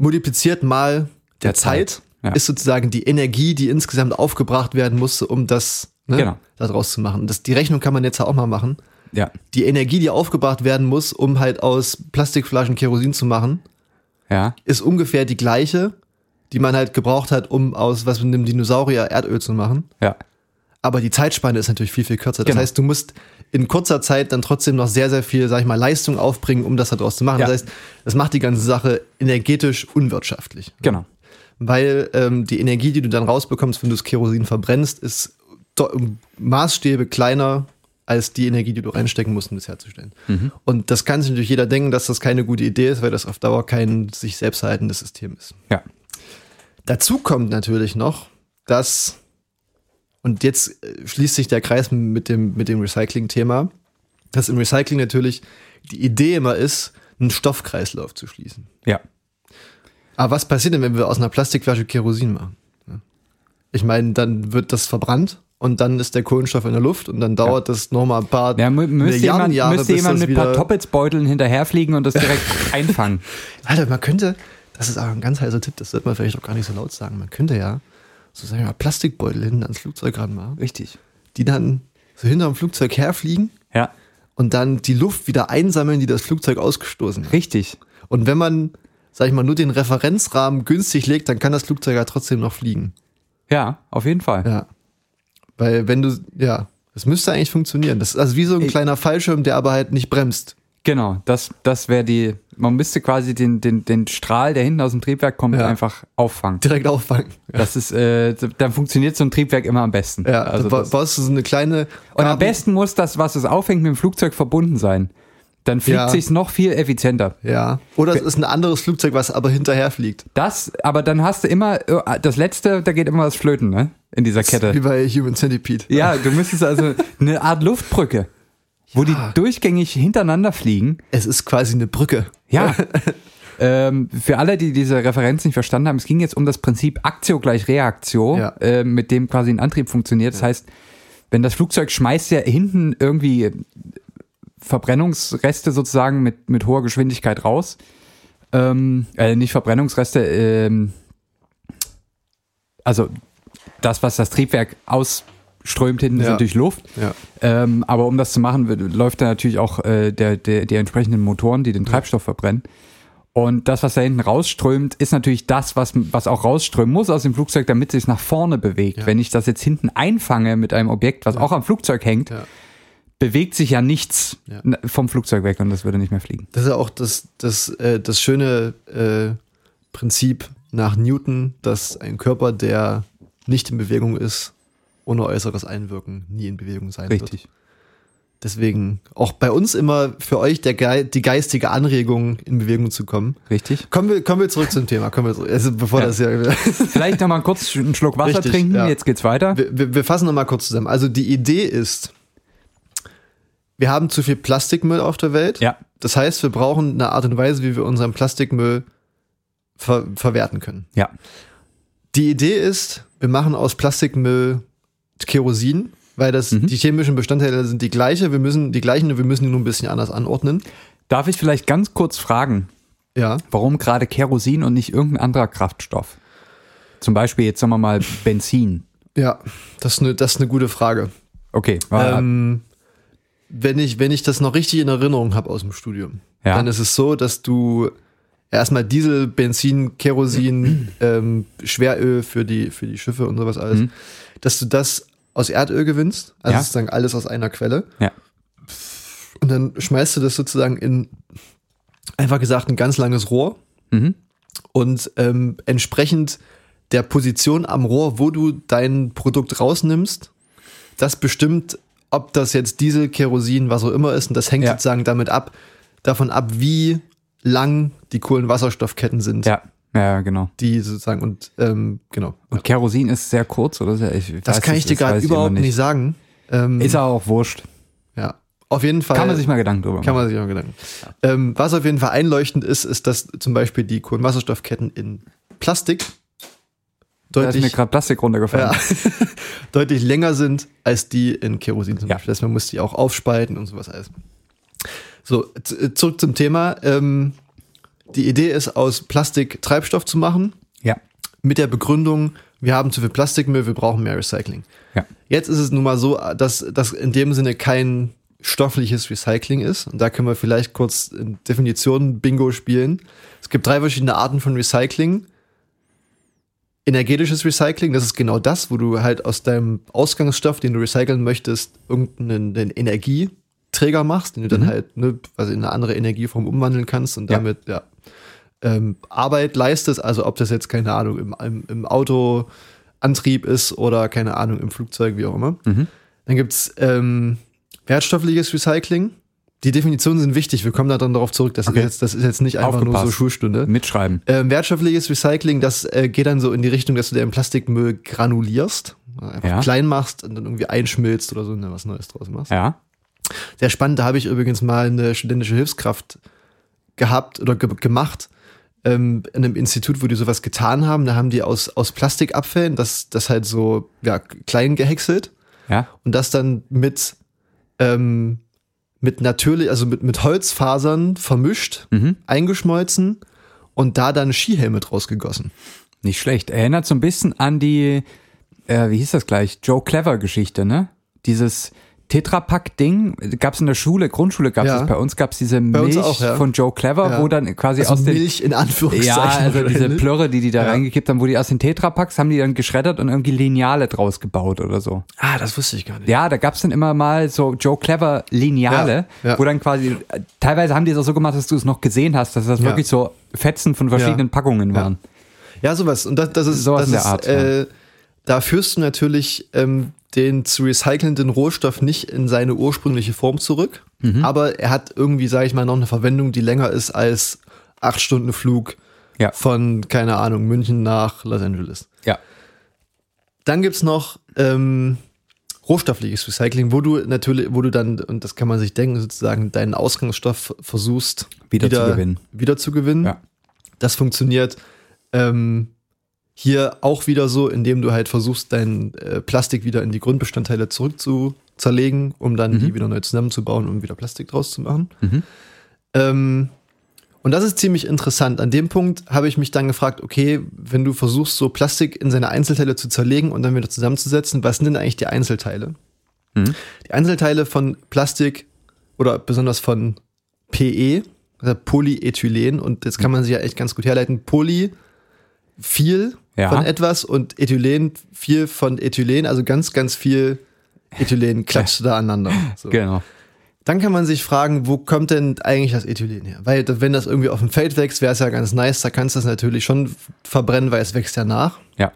multipliziert mal der, Der Zeit. Zeit, Ja. ist sozusagen die Energie, die insgesamt aufgebracht werden musste, um das ne, Genau. daraus zu machen. Das, die Rechnung kann man jetzt ja auch mal machen. Ja, Die Energie, die aufgebracht werden muss, um halt aus Plastikflaschen Kerosin zu machen, ja, ist ungefähr die gleiche, die man halt gebraucht hat, um aus was mit einem Dinosaurier Erdöl zu machen. ja. Aber die Zeitspanne ist natürlich viel, viel kürzer. Das Genau. heißt, du musst in kurzer Zeit dann trotzdem noch sehr, sehr viel, sag ich mal, Leistung aufbringen, um das daraus zu machen. Ja. Das heißt, das macht die ganze Sache energetisch unwirtschaftlich. Genau. Weil ähm, die Energie, die du dann rausbekommst, wenn du das Kerosin verbrennst, ist Maßstäbe kleiner als die Energie, die du reinstecken musst, um das herzustellen. Mhm. Und das kann sich natürlich jeder denken, dass das keine gute Idee ist, weil das auf Dauer kein sich selbst erhaltendes System ist. Ja. Dazu kommt natürlich noch, dass, und jetzt äh, schließt sich der Kreis mit dem, mit dem Recycling-Thema, dass im Recycling natürlich die Idee immer ist, einen Stoffkreislauf zu schließen. Ja. Aber was passiert denn, wenn wir aus einer Plastikflasche Kerosin machen? Ja. Ich meine, dann wird das verbrannt und dann ist der Kohlenstoff in der Luft und dann dauert das nochmal ein paar Ja, mü müsste Milliarden jemand, Jahre, müsste bis jemand mit ein paar Toppetsbeuteln hinterherfliegen und das direkt einfangen. Alter, man könnte, das ist auch ein ganz heißer Tipp, das sollte man vielleicht auch gar nicht so laut sagen. Man könnte ja so sagen wir mal Plastikbeutel hinten ans Flugzeug ranmachen, Richtig. die dann so hinterm Flugzeug herfliegen Ja, und dann die Luft wieder einsammeln, die das Flugzeug ausgestoßen hat. richtig. Und wenn man, sag ich mal, nur den Referenzrahmen günstig legt, dann kann das Flugzeug ja trotzdem noch fliegen. Ja, auf jeden Fall. Ja. Weil wenn du, ja, das müsste eigentlich funktionieren. Das ist also wie so ein Ich- kleiner Fallschirm, der aber halt nicht bremst. Genau, das, das wäre die, man müsste quasi den, den, den Strahl, der hinten aus dem Triebwerk kommt, Ja. einfach auffangen. Direkt auffangen. Das ist, äh, dann funktioniert so ein Triebwerk immer am besten. Ja, also das, baust du so eine kleine. und am besten muss das, was es aufhängt, mit dem Flugzeug verbunden sein. Dann fliegt Ja. sich's noch viel effizienter. Ja. Oder es ist ein anderes Flugzeug, was aber hinterher fliegt. Das, aber dann hast du immer, äh, das letzte, da geht immer was flöten, ne? In dieser Wie Kette. bei Human Centipede. Ja, du müsstest also eine Art Luftbrücke. Wo die durchgängig hintereinander fliegen. Es ist quasi eine Brücke. Ja. ähm, für alle, die diese Referenz nicht verstanden haben, es ging jetzt um das Prinzip Aktio gleich Reaktio, Ja. äh, mit dem quasi ein Antrieb funktioniert. Das heißt, wenn das Flugzeug schmeißt ja hinten irgendwie Verbrennungsreste sozusagen mit, mit hoher Geschwindigkeit raus. Ähm, äh, nicht Verbrennungsreste, ähm, also das, was das Triebwerk ausströmt hinten, ist Ja. natürlich Luft. Ja. Ähm, aber um das zu machen, läuft da natürlich auch äh, der, der, die entsprechenden Motoren, die den Treibstoff verbrennen. Und das, was da hinten rausströmt, ist natürlich das, was, was auch rausströmen muss aus dem Flugzeug, damit es sich nach vorne bewegt. Ja. Wenn ich das jetzt hinten einfange mit einem Objekt, was auch am Flugzeug hängt, Ja. bewegt sich ja nichts Ja. vom Flugzeug weg und das würde nicht mehr fliegen. Das ist ja auch das, das, äh, das schöne äh, Prinzip nach Newton, dass ein Körper, der nicht in Bewegung ist, ohne äußeres Einwirken nie in Bewegung sein wird. Richtig. Deswegen auch bei uns immer für euch der die geistige Anregung, in Bewegung zu kommen. Richtig. Kommen wir, kommen wir zurück zum Thema. Kommen wir zurück. Also bevor Ja. das ja. Vielleicht noch mal kurz einen Schluck Wasser Richtig, trinken, ja. jetzt geht's weiter. wir, wir, wir fassen nochmal kurz zusammen. Also die Idee ist, wir haben zu viel Plastikmüll auf der Welt. Ja. Das heißt, wir brauchen eine Art und Weise, wie wir unseren Plastikmüll ver verwerten können. Ja. Die Idee ist, wir machen aus Plastikmüll Kerosin, weil das Mhm. die chemischen Bestandteile sind die gleiche, wir müssen die gleichen, wir müssen die nur ein bisschen anders anordnen. Darf ich vielleicht ganz kurz fragen, Ja. warum gerade Kerosin und nicht irgendein anderer Kraftstoff? Zum Beispiel jetzt sagen wir mal Benzin. Ja, das ist eine, das ist eine gute Frage. Okay, Ähm, wenn, ich, wenn ich das noch richtig in Erinnerung habe aus dem Studium, Ja. dann ist es so, dass du erstmal Diesel, Benzin, Kerosin, ähm, Schweröl für die, für die Schiffe und sowas alles, Mhm. dass du das aus Erdöl gewinnst, also Ja. sozusagen alles aus einer Quelle. ja. Und dann schmeißt du das sozusagen in, einfach gesagt, ein ganz langes Rohr. Mhm. Und ähm, entsprechend der Position am Rohr, wo du dein Produkt rausnimmst, das bestimmt, ob das jetzt Diesel, Kerosin, was auch immer ist. Und das hängt Ja. sozusagen damit ab, davon ab, wie lang die Kohlenwasserstoffketten sind, Ja, ja, genau. die sozusagen und ähm, genau. Und Kerosin ist sehr kurz, oder? Ich Das kann ich dir gerade überhaupt nicht sagen. Ähm, Ist auch wurscht. ja, auf jeden Fall. Kann man sich mal Gedanken drüber Kann machen. man sich auch Gedanken. Ähm, was auf jeden Fall einleuchtend ist, ist, dass zum Beispiel die Kohlenwasserstoffketten in Plastik Da ist mir deutlich, gerade Plastik runtergefallen. ja, deutlich länger sind als die in Kerosin zum Ja. Beispiel. Das heißt, man muss die auch aufspalten und sowas alles. So, zurück zum Thema. Ähm, die Idee ist, aus Plastik Treibstoff zu machen, Ja. mit der Begründung, wir haben zu viel Plastikmüll, wir brauchen mehr Recycling. ja. Jetzt ist es nun mal so, dass das in dem Sinne kein stoffliches Recycling ist. Und da können wir vielleicht kurz in Definitionen Bingo spielen. Es gibt drei verschiedene Arten von Recycling. Energetisches Recycling, das ist genau das, wo du halt aus deinem Ausgangsstoff, den du recyceln möchtest, irgendeinen Energieträger machst, den du dann halt ne, also in eine andere Energieform umwandeln kannst und Ja. damit ja, ähm, Arbeit leistest. Also ob das jetzt, keine Ahnung, im, im, im Autoantrieb ist oder keine Ahnung, im Flugzeug, wie auch immer. Mhm. Dann gibt's ähm, wertstoffliches Recycling. Die Definitionen sind wichtig, wir kommen da dann darauf zurück. Das, Okay. ist, jetzt, das ist jetzt nicht einfach nur so Aufgepasst. Schulstunde. Mitschreiben. Ähm, wertstoffliches Recycling, das äh, geht dann so in die Richtung, dass du den Plastikmüll granulierst, einfach Ja. klein machst und dann irgendwie einschmilzt oder so und dann was Neues draus machst. Ja. Sehr spannend, da habe ich übrigens mal eine studentische Hilfskraft gehabt oder ge gemacht ähm, in einem Institut, wo die sowas getan haben. Da haben die aus, aus Plastikabfällen das, das halt so ja, klein gehäckselt Ja. und das dann mit, ähm, mit natürlich, also mit, mit Holzfasern vermischt, Mhm. eingeschmolzen und da dann Skihelme draus gegossen. Nicht schlecht. Erinnert so ein bisschen an die, äh, wie hieß das gleich? Joe Clever Geschichte, ne? Dieses Tetrapack-Ding gab es in der Schule, Grundschule gab es Ja. bei uns gab es diese Milch auch, ja. von Joe Clever, Ja. wo dann quasi Also aus den Milch in Anführungszeichen. ja, also diese. Plörre, die die da reingekippt haben, wo die aus den Tetrapacks haben die dann geschreddert und irgendwie Lineale draus gebaut oder so. Ah, das wusste ich gar nicht. Ja, da gab's dann immer mal so Joe Clever Lineale, wo dann quasi, teilweise haben die es auch so gemacht, dass du es noch gesehen hast, dass das wirklich so Fetzen von verschiedenen. Packungen waren. Ja, sowas. Und das, das ist, Sowas das in der ist Art, äh, da führst du natürlich ähm, den zu recycelnden Rohstoff nicht in seine ursprüngliche Form zurück, Mhm. aber er hat irgendwie, sage ich mal, noch eine Verwendung, die länger ist als acht Stunden Flug Ja. von, keine Ahnung, München nach Los Angeles. Ja. Dann gibt's noch ähm, rohstoffliches Recycling, wo du natürlich, wo du dann, und das kann man sich denken, sozusagen deinen Ausgangsstoff versuchst Wieder zu gewinnen. Wieder zu gewinnen. Ja. Das funktioniert ähm, hier auch wieder so, indem du halt versuchst, dein äh, Plastik wieder in die Grundbestandteile zurück zu zerlegen, um dann die wieder neu zusammenzubauen, um wieder Plastik draus zu machen. Mhm. Ähm, und das ist ziemlich interessant. An dem Punkt habe ich mich dann gefragt, okay, wenn du versuchst, so Plastik in seine Einzelteile zu zerlegen und dann wieder zusammenzusetzen, was sind denn eigentlich die Einzelteile? Mhm. Die Einzelteile von Plastik oder besonders von PE, also Polyethylen, und jetzt kann man sich ja echt ganz gut herleiten, Poly viel Ja. von etwas und Ethylen viel von Ethylen, also ganz, ganz viel Ethylen klatscht da aneinander. So. Genau. Dann kann man sich fragen, wo kommt denn eigentlich das Ethylen her? Weil wenn das irgendwie auf dem Feld wächst, wäre es ja ganz nice, da kannst du es natürlich schon verbrennen, weil es wächst ja nach. Ja.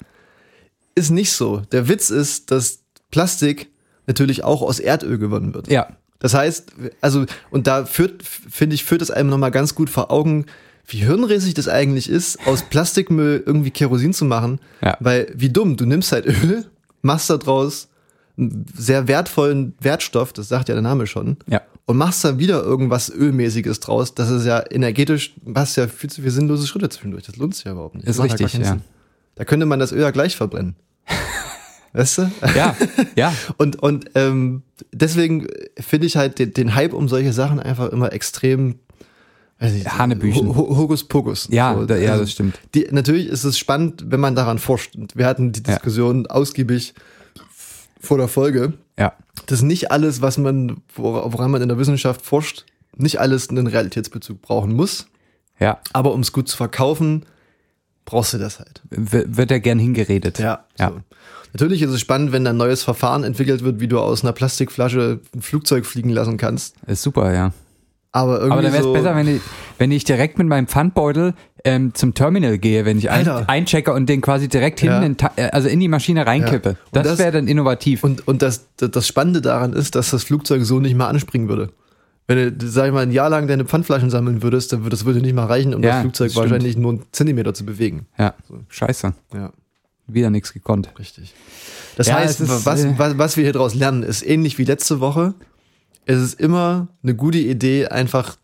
Ist nicht so. Der Witz ist, dass Plastik natürlich auch aus Erdöl gewonnen wird. Ja. Das heißt, also, und da führt, finde ich, führt es einem nochmal ganz gut vor Augen, wie hirnrissig das eigentlich ist, aus Plastikmüll irgendwie Kerosin zu machen. Ja. Weil, wie dumm, du nimmst halt Öl, machst da draus einen sehr wertvollen Wertstoff, das sagt ja der Name schon, Ja. und machst da wieder irgendwas Ölmäßiges draus. Das ist ja energetisch, was ja viel zu viele sinnlose Schritte zwischendurch. Das lohnt sich ja überhaupt nicht. Ist Das richtig, ja. Da könnte man das Öl ja gleich verbrennen. weißt du? Ja. Ja. Und, und ähm, deswegen finde ich halt den, den Hype um solche Sachen einfach immer extrem nicht, Hanebüchen. Ho- Ho- Hokuspokus. Ja, So, da, ja, also das stimmt. Die, natürlich ist es spannend, wenn man daran forscht. Und wir hatten die Ja. Diskussion ausgiebig vor der Folge, Ja. dass nicht alles, was man, wor- woran man in der Wissenschaft forscht, nicht alles einen Realitätsbezug brauchen muss. Ja. Aber um es gut zu verkaufen, brauchst du das halt. W wird ja gern hingeredet. Ja. Ja. So. Natürlich ist es spannend, wenn ein neues Verfahren entwickelt wird, wie du aus einer Plastikflasche ein Flugzeug fliegen lassen kannst. Ist super, ja. Aber irgendwie Aber dann wäre es so, besser, wenn ich, wenn ich direkt mit meinem Pfandbeutel ähm, zum Terminal gehe, wenn ich ein, einchecke und den quasi direkt Ja. hinten in, äh, also in die Maschine reinkippe. Und Das, das- wäre dann innovativ. Und, und das, das Spannende daran ist, dass das Flugzeug so nicht mal anspringen würde. Wenn du, sag ich mal, ein Jahr lang deine Pfandflaschen sammeln würdest, dann würde das würde nicht mal reichen, um Ja, das Flugzeug das wahrscheinlich nur einen Zentimeter zu bewegen. ja, scheiße. Ja, Wieder nichts gekonnt. richtig. Das Ja, heißt, ist, was, äh, was, was wir hier draus lernen, ist ähnlich wie letzte Woche. Es ist immer eine gute Idee, einfach,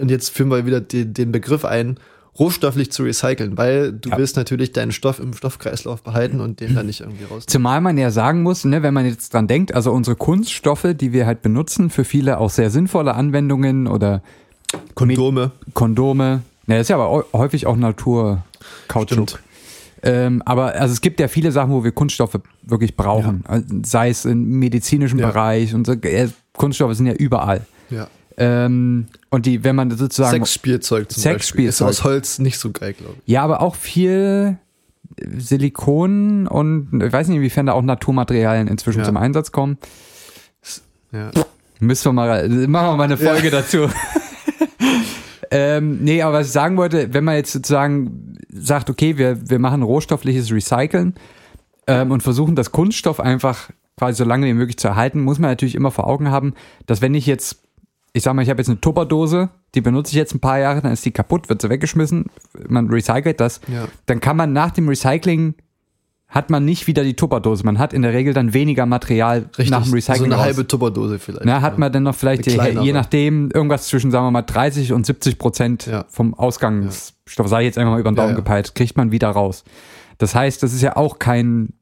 und jetzt führen wir wieder den, den Begriff ein, rohstofflich zu recyceln, weil du Ja. willst natürlich deinen Stoff im Stoffkreislauf behalten und den dann nicht irgendwie raus. Zumal man ja sagen muss, ne, wenn man jetzt dran denkt, also unsere Kunststoffe, die wir halt benutzen, für viele auch sehr sinnvolle Anwendungen oder Kondome. Kondome, ne, das ist ja aber häufig auch Naturkautschuk. Ähm, aber also es gibt ja viele Sachen, wo wir Kunststoffe wirklich brauchen. Also, Sei es im medizinischen Ja. Bereich und so. Kunststoffe sind ja überall. Ja. Ähm, und die, wenn man sozusagen. Sexspielzeug zum Sexspielzeug. Beispiel. Ist aus Holz nicht so geil, glaube ich. Ja, aber auch viel Silikon und ich weiß nicht, inwiefern da auch Naturmaterialien inzwischen Ja. zum Einsatz kommen. Ja. Müssen wir mal, machen wir mal eine Folge dazu. ähm, nee, aber was ich sagen wollte, wenn man jetzt sozusagen sagt, okay, wir, wir machen rohstoffliches Recyceln ähm, und versuchen das Kunststoff einfach quasi so lange wie möglich zu erhalten, muss man natürlich immer vor Augen haben, dass wenn ich jetzt, ich sag mal, ich habe jetzt eine Tupperdose, die benutze ich jetzt ein paar Jahre, dann ist die kaputt, wird sie weggeschmissen, man recycelt das, Ja. dann kann man nach dem Recycling hat man nicht wieder die Tupperdose. Man hat in der Regel dann weniger Material Richtig. nach dem Recycling. so eine raus. halbe Tupperdose vielleicht. Na, hat man dann noch vielleicht, Eine je, nachdem, irgendwas zwischen, sagen wir mal, 30 und 70 Prozent Ja. vom Ausgangsstoff, sei jetzt einfach mal über den Ja, Daumen ja. gepeilt, kriegt man wieder raus. Das heißt, das ist ja auch kein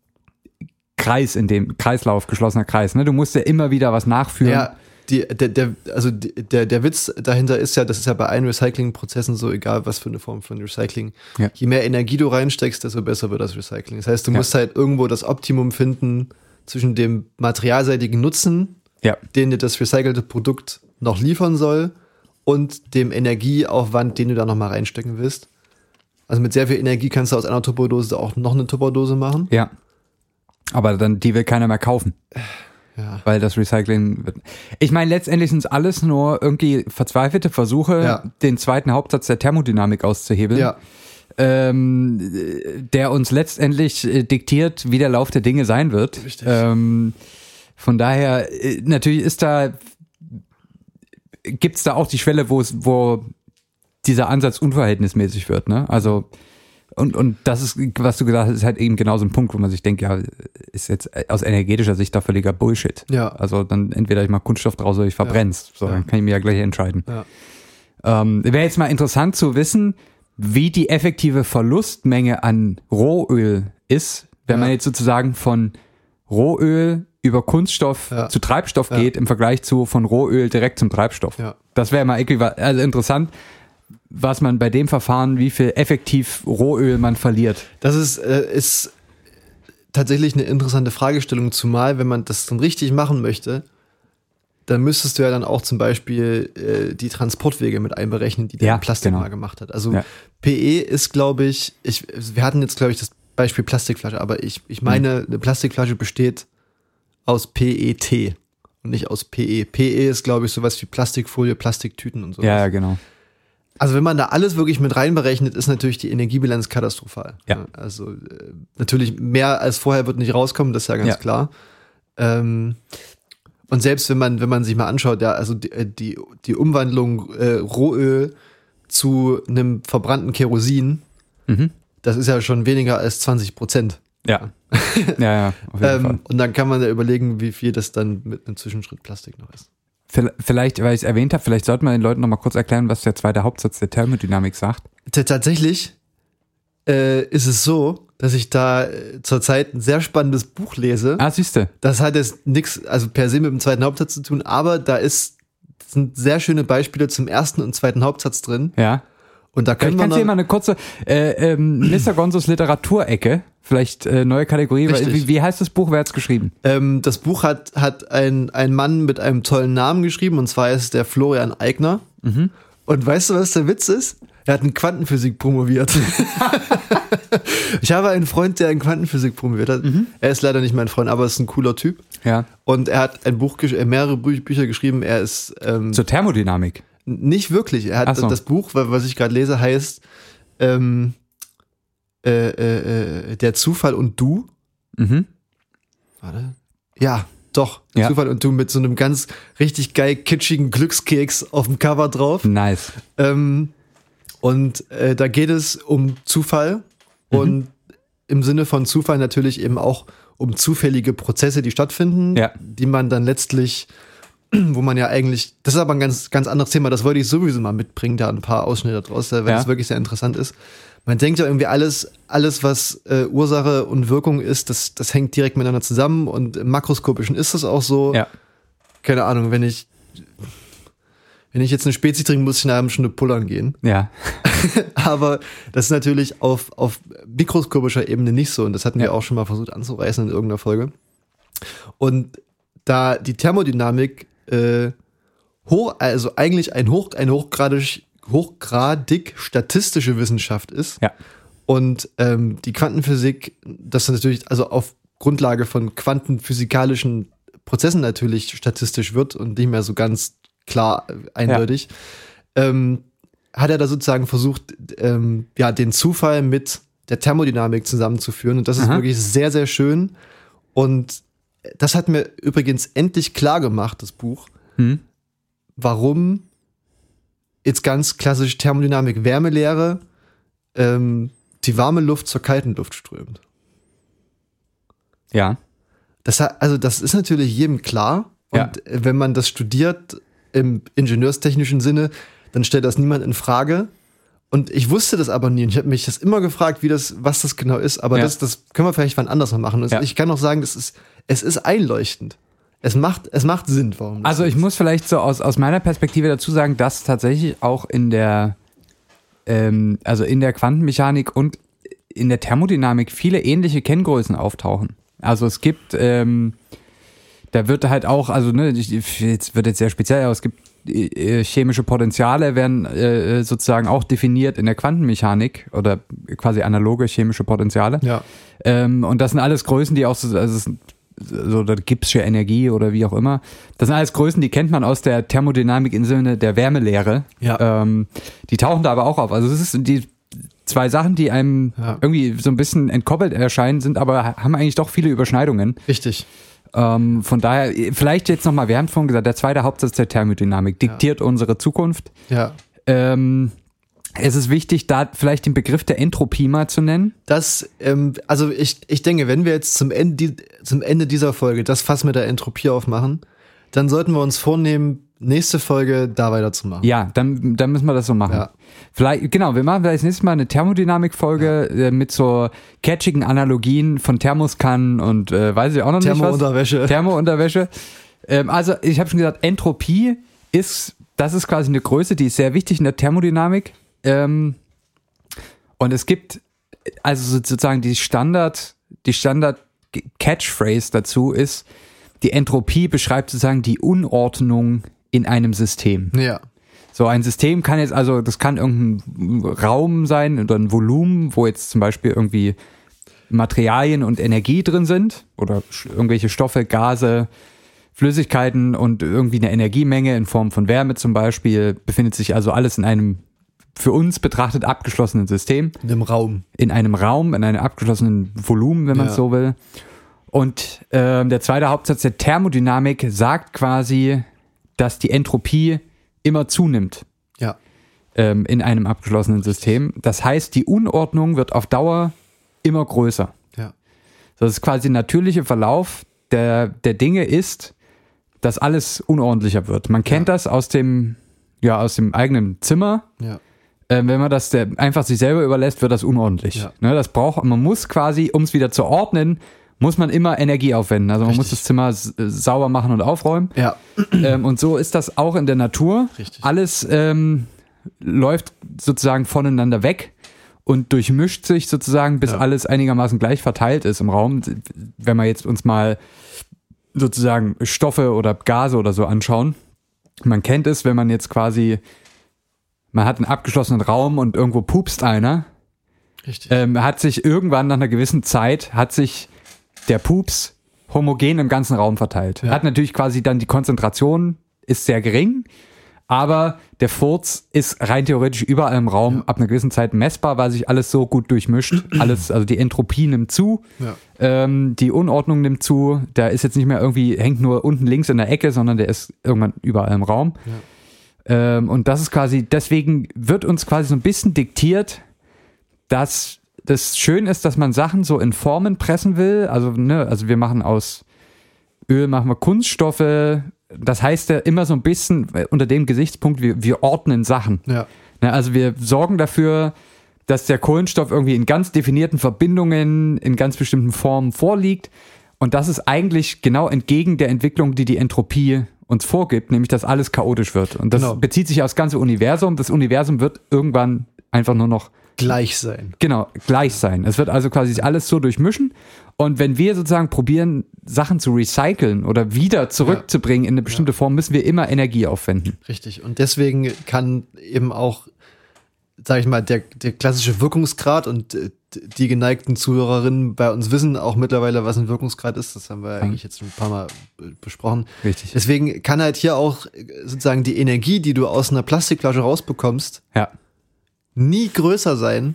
Kreis in dem Kreislauf, geschlossener Kreis. Ne? Du musst ja immer wieder was nachführen. Ja, die, der, der, also die, der, der Witz dahinter ist ja, das ist ja bei allen Recyclingprozessen so, egal was für eine Form von Recycling. Ja. Je mehr Energie du reinsteckst, desto besser wird das Recycling. Das heißt, du Ja. musst halt irgendwo das Optimum finden zwischen dem materialseitigen Nutzen, ja. den dir das recycelte Produkt noch liefern soll, und dem Energieaufwand, den du da noch mal reinstecken willst. Also mit sehr viel Energie kannst du aus einer Tupperdose auch noch eine Tupperdose machen. Ja. Aber dann, die will keiner mehr kaufen. Ja. Weil das Recycling wird. Ich meine, letztendlich sind es alles nur irgendwie verzweifelte Versuche, Ja. den zweiten Hauptsatz der Thermodynamik auszuhebeln. Ja, ähm, äh, der uns letztendlich äh, diktiert, wie der Lauf der Dinge sein wird. Richtig. Ähm, von daher, äh, natürlich ist da, gibt's da auch die Schwelle, wo es, wo dieser Ansatz unverhältnismäßig wird. Ne? Also Und, und das ist, was du gesagt hast, ist halt eben genau so ein Punkt, wo man sich denkt, ja, ist jetzt aus energetischer Sicht da völliger Bullshit. Ja. Also dann entweder ich mache Kunststoff draus oder ich verbrenn's. So, Ja. dann kann ich mir ja gleich entscheiden. Ja. Ähm, Wäre jetzt mal interessant zu wissen, wie die effektive Verlustmenge an Rohöl ist, wenn Ja. man jetzt sozusagen von Rohöl über Kunststoff Ja. zu Treibstoff Ja. geht im Vergleich zu von Rohöl direkt zum Treibstoff. Ja. Das wäre mal also interessant, was man bei dem Verfahren, wie viel effektiv Rohöl man verliert. Das ist, äh, ist tatsächlich eine interessante Fragestellung, zumal wenn man das dann richtig machen möchte, dann müsstest du ja dann auch zum Beispiel äh, die Transportwege mit einberechnen, die der Ja, Plastik genau. mal gemacht hat. Also Ja. PE ist, glaube ich, ich, wir hatten jetzt, glaube ich, das Beispiel Plastikflasche, aber ich, ich meine, Hm. eine Plastikflasche besteht aus PET und nicht aus PE. PE ist, glaube ich, sowas wie Plastikfolie, Plastiktüten und so. Ja, ja, genau. Also wenn man da alles wirklich mit reinberechnet, ist natürlich die Energiebilanz katastrophal. Ja. Also äh, natürlich mehr als vorher wird nicht rauskommen, das ist ja ganz Ja. klar. Ähm, und selbst wenn man, wenn man sich mal anschaut, ja, also die, äh, die, die Umwandlung äh, Rohöl zu einem verbrannten Kerosin, Mhm. das ist ja schon weniger als 20 Prozent. Ja. ja, ja, auf jeden Fall. Ähm, und dann kann man ja überlegen, wie viel das dann mit einem Zwischenschritt Plastik noch ist. Vielleicht, weil ich es erwähnt habe, vielleicht sollten wir den Leuten noch mal kurz erklären, was der zweite Hauptsatz der Thermodynamik sagt. T tatsächlich äh, ist es so, dass ich da äh, zurzeit ein sehr spannendes Buch lese. Ah, siehste. Das hat jetzt nichts, also per se mit dem zweiten Hauptsatz zu tun, aber da ist sind sehr schöne Beispiele zum ersten und zweiten Hauptsatz drin. Ja. Und da können Vielleicht wir kannst du hier mal eine kurze äh, ähm, Mr. Gonzos Literaturecke, vielleicht äh, neue Kategorie. Richtig. Wie, wie heißt das Buch? Wer hat's geschrieben? ähm, das Buch hat, hat ein, ein Mann mit einem tollen Namen geschrieben, und zwar ist der Florian Eigner. Mhm. Und weißt du, was der Witz ist? Er hat in Quantenphysik promoviert. ich habe einen Freund, der in Quantenphysik promoviert hat. Mhm. Er ist leider nicht mein Freund, aber ist ein cooler Typ. Ja. Und er hat ein Buch, äh, mehrere Bü Bücher geschrieben. Er ist ähm, Zur Thermodynamik. Nicht wirklich. Er hat so. das Buch, wa- was ich gerade lese, heißt ähm, äh, äh, äh, Der Zufall und du. Mhm. Warte. Ja, doch. Ja. Zufall und du mit so einem ganz richtig geil kitschigen Glückskeks auf dem Cover drauf. Nice. Ähm, und äh, da geht es um Zufall Mhm. und im Sinne von Zufall natürlich eben auch um zufällige Prozesse, die stattfinden, Ja. die man dann letztlich, wo man ja eigentlich, das ist aber ein ganz, ganz anderes Thema, das wollte ich sowieso mal mitbringen, da ein paar Ausschnitte draus, weil Ja. das wirklich sehr interessant ist. Man denkt ja irgendwie alles, alles was äh, Ursache und Wirkung ist, das, das hängt direkt miteinander zusammen und im Makroskopischen ist es auch so Ja. keine Ahnung, wenn ich wenn ich jetzt eine Spezi trinke, muss ich in einer halben Stunde pullern gehen. Ja. Aber das ist natürlich auf, auf mikroskopischer Ebene nicht so. Und das hatten Ja. wir auch schon mal versucht anzureißen in irgendeiner Folge. Und da die Thermodynamik äh, hoch, also eigentlich ein hoch, eine hochgradig, hochgradig statistische Wissenschaft ist, Ja. und ähm, die Quantenphysik, das natürlich also auf Grundlage von quantenphysikalischen Prozessen natürlich statistisch wird und nicht mehr so ganz klar äh, eindeutig, ähm, hat er da sozusagen versucht, ähm, ja, den Zufall mit der Thermodynamik zusammenzuführen. Und das ist Aha. wirklich sehr, sehr schön. Und das hat mir übrigens endlich klar gemacht, das Buch, Hm. warum jetzt ganz klassisch Thermodynamik Wärmelehre ähm, die warme Luft zur kalten Luft strömt. Ja. Das, also das ist natürlich jedem klar. Und Ja. wenn man das studiert im ingenieurstechnischen Sinne, dann stellt das niemand in Frage. Und ich wusste das aber nie. Und ich habe mich das immer gefragt, wie das, was das genau ist. Aber Ja. das, das können wir vielleicht wann anders mal machen. Und Ja. Ich kann auch sagen, das ist, es ist einleuchtend. Es macht, es macht Sinn, warum. Also so ich ist. muss vielleicht so aus, aus meiner Perspektive dazu sagen, dass tatsächlich auch in der, ähm, also in der Quantenmechanik und in der Thermodynamik viele ähnliche Kenngrößen auftauchen. Also es gibt, ähm, da wird halt auch, also ne, ich- jetzt wird jetzt sehr speziell, aber es gibt äh, chemische Potenziale werden äh, sozusagen auch definiert in der Quantenmechanik oder quasi analoge chemische Potenziale. Ja. Ähm, und das sind alles Größen, die auch so, also so oder Gibbsche Energie oder wie auch immer. Das sind alles Größen, die kennt man aus der Thermodynamik im Sinne der Wärmelehre. Ja. Ähm, die tauchen da aber auch auf. Also es ist die zwei Sachen, die einem Ja. irgendwie so ein bisschen entkoppelt erscheinen, sind aber haben eigentlich doch viele Überschneidungen. Richtig. Ähm, von daher, vielleicht jetzt nochmal, wir haben vorhin gesagt, der zweite Hauptsatz der Thermodynamik diktiert unsere Zukunft. Ja. Ähm, Es ist wichtig, da vielleicht den Begriff der Entropie mal zu nennen. Das, ähm, also ich, ich denke, wenn wir jetzt zum Ende, zum Ende dieser Folge das Fass mit der Entropie aufmachen, dann sollten wir uns vornehmen, nächste Folge da weiterzumachen. Ja, dann, dann müssen wir das so machen. Ja. Vielleicht, genau, wir machen vielleicht nächstes Mal eine Thermodynamik-Folge äh, mit so catchigen Analogien von Thermoskannen und äh, weiß ich auch noch nicht was. Thermounterwäsche. Thermounterwäsche. Ähm, also ich habe schon gesagt, Entropie ist, das ist quasi eine Größe, die ist sehr wichtig in der Thermodynamik. Ähm, und es gibt also sozusagen die Standard, die Standard Catchphrase dazu ist, die Entropie beschreibt sozusagen die Unordnung in einem System. Ja. So ein System kann jetzt also, das kann irgendein Raum sein oder ein Volumen, wo jetzt zum Beispiel irgendwie Materialien und Energie drin sind oder irgendwelche Stoffe, Gase, Flüssigkeiten und irgendwie eine Energiemenge in Form von Wärme zum Beispiel befindet sich also alles in einem für uns betrachtet abgeschlossenen System In dem Raum. in einem Raum, in einem abgeschlossenen Volumen, wenn man Ja. so will. Und ähm, der zweite Hauptsatz der Thermodynamik sagt quasi, dass die Entropie immer zunimmt Ja. ähm, in einem abgeschlossenen System. Das heißt, die Unordnung wird auf Dauer immer größer. Ja. Das ist quasi der natürliche Verlauf der, der Dinge ist, dass alles unordentlicher wird. Man kennt Ja. das aus dem, ja, aus dem eigenen Zimmer. Ja. Ähm, wenn man das der, einfach sich selber überlässt, wird das unordentlich. Ja. Ne, das braucht, man muss quasi, um es wieder zu ordnen, muss man immer Energie aufwenden. Also man muss Richtig. das Zimmer äh, sauber machen und aufräumen. Ja. ähm, und so ist das auch in der Natur. Richtig. Alles ähm, läuft sozusagen voneinander weg und durchmischt sich sozusagen, bis Ja. alles einigermaßen gleich verteilt ist im Raum. Wenn wir jetzt uns mal sozusagen Stoffe oder Gase oder so anschauen. Man kennt es, wenn man jetzt quasi, man hat einen abgeschlossenen Raum und irgendwo pupst einer, Richtig. ähm, hat sich irgendwann nach einer gewissen Zeit, hat sich der Pups homogen im ganzen Raum verteilt. Ja. Hat natürlich quasi dann die Konzentration ist sehr gering, aber der Furz ist rein theoretisch überall im Raum ab einer gewissen Zeit messbar, weil sich alles so gut durchmischt. Alles, also die Entropie nimmt zu, Ja. ähm, die Unordnung nimmt zu. Der ist jetzt nicht mehr irgendwie, hängt nur unten links in der Ecke, sondern der ist irgendwann überall im Raum. Ähm, und das ist quasi, deswegen wird uns quasi so ein bisschen diktiert, dass das schön ist, dass man Sachen so in Formen pressen will. Also, ne, also wir machen aus Öl machen wir Kunststoffe. Das heißt ja immer so ein bisschen äh, unter dem Gesichtspunkt, wir, wir ordnen Sachen. Ja. Ne, also wir sorgen dafür, dass der Kohlenstoff irgendwie in ganz definierten Verbindungen, in ganz bestimmten Formen vorliegt. Und das ist eigentlich genau entgegen der Entwicklung, die die Entropie uns vorgibt, nämlich dass alles chaotisch wird. Und das Genau. bezieht sich aufs ganze Universum. Das Universum wird irgendwann einfach nur noch Gleich sein. Genau, gleich sein. Es wird also quasi alles so durchmischen. Und wenn wir sozusagen probieren, Sachen zu recyceln oder wieder zurückzubringen in eine bestimmte Form, müssen wir immer Energie aufwenden. Richtig. Und deswegen kann eben auch, sag ich mal, der, der klassische Wirkungsgrad und äh, die geneigten Zuhörerinnen bei uns wissen auch mittlerweile, was ein Wirkungsgrad ist. Das haben wir eigentlich jetzt schon ein paar Mal besprochen. Richtig. Deswegen kann halt hier auch äh, sozusagen die Energie, die du aus einer Plastikflasche rausbekommst, Ja, nie größer sein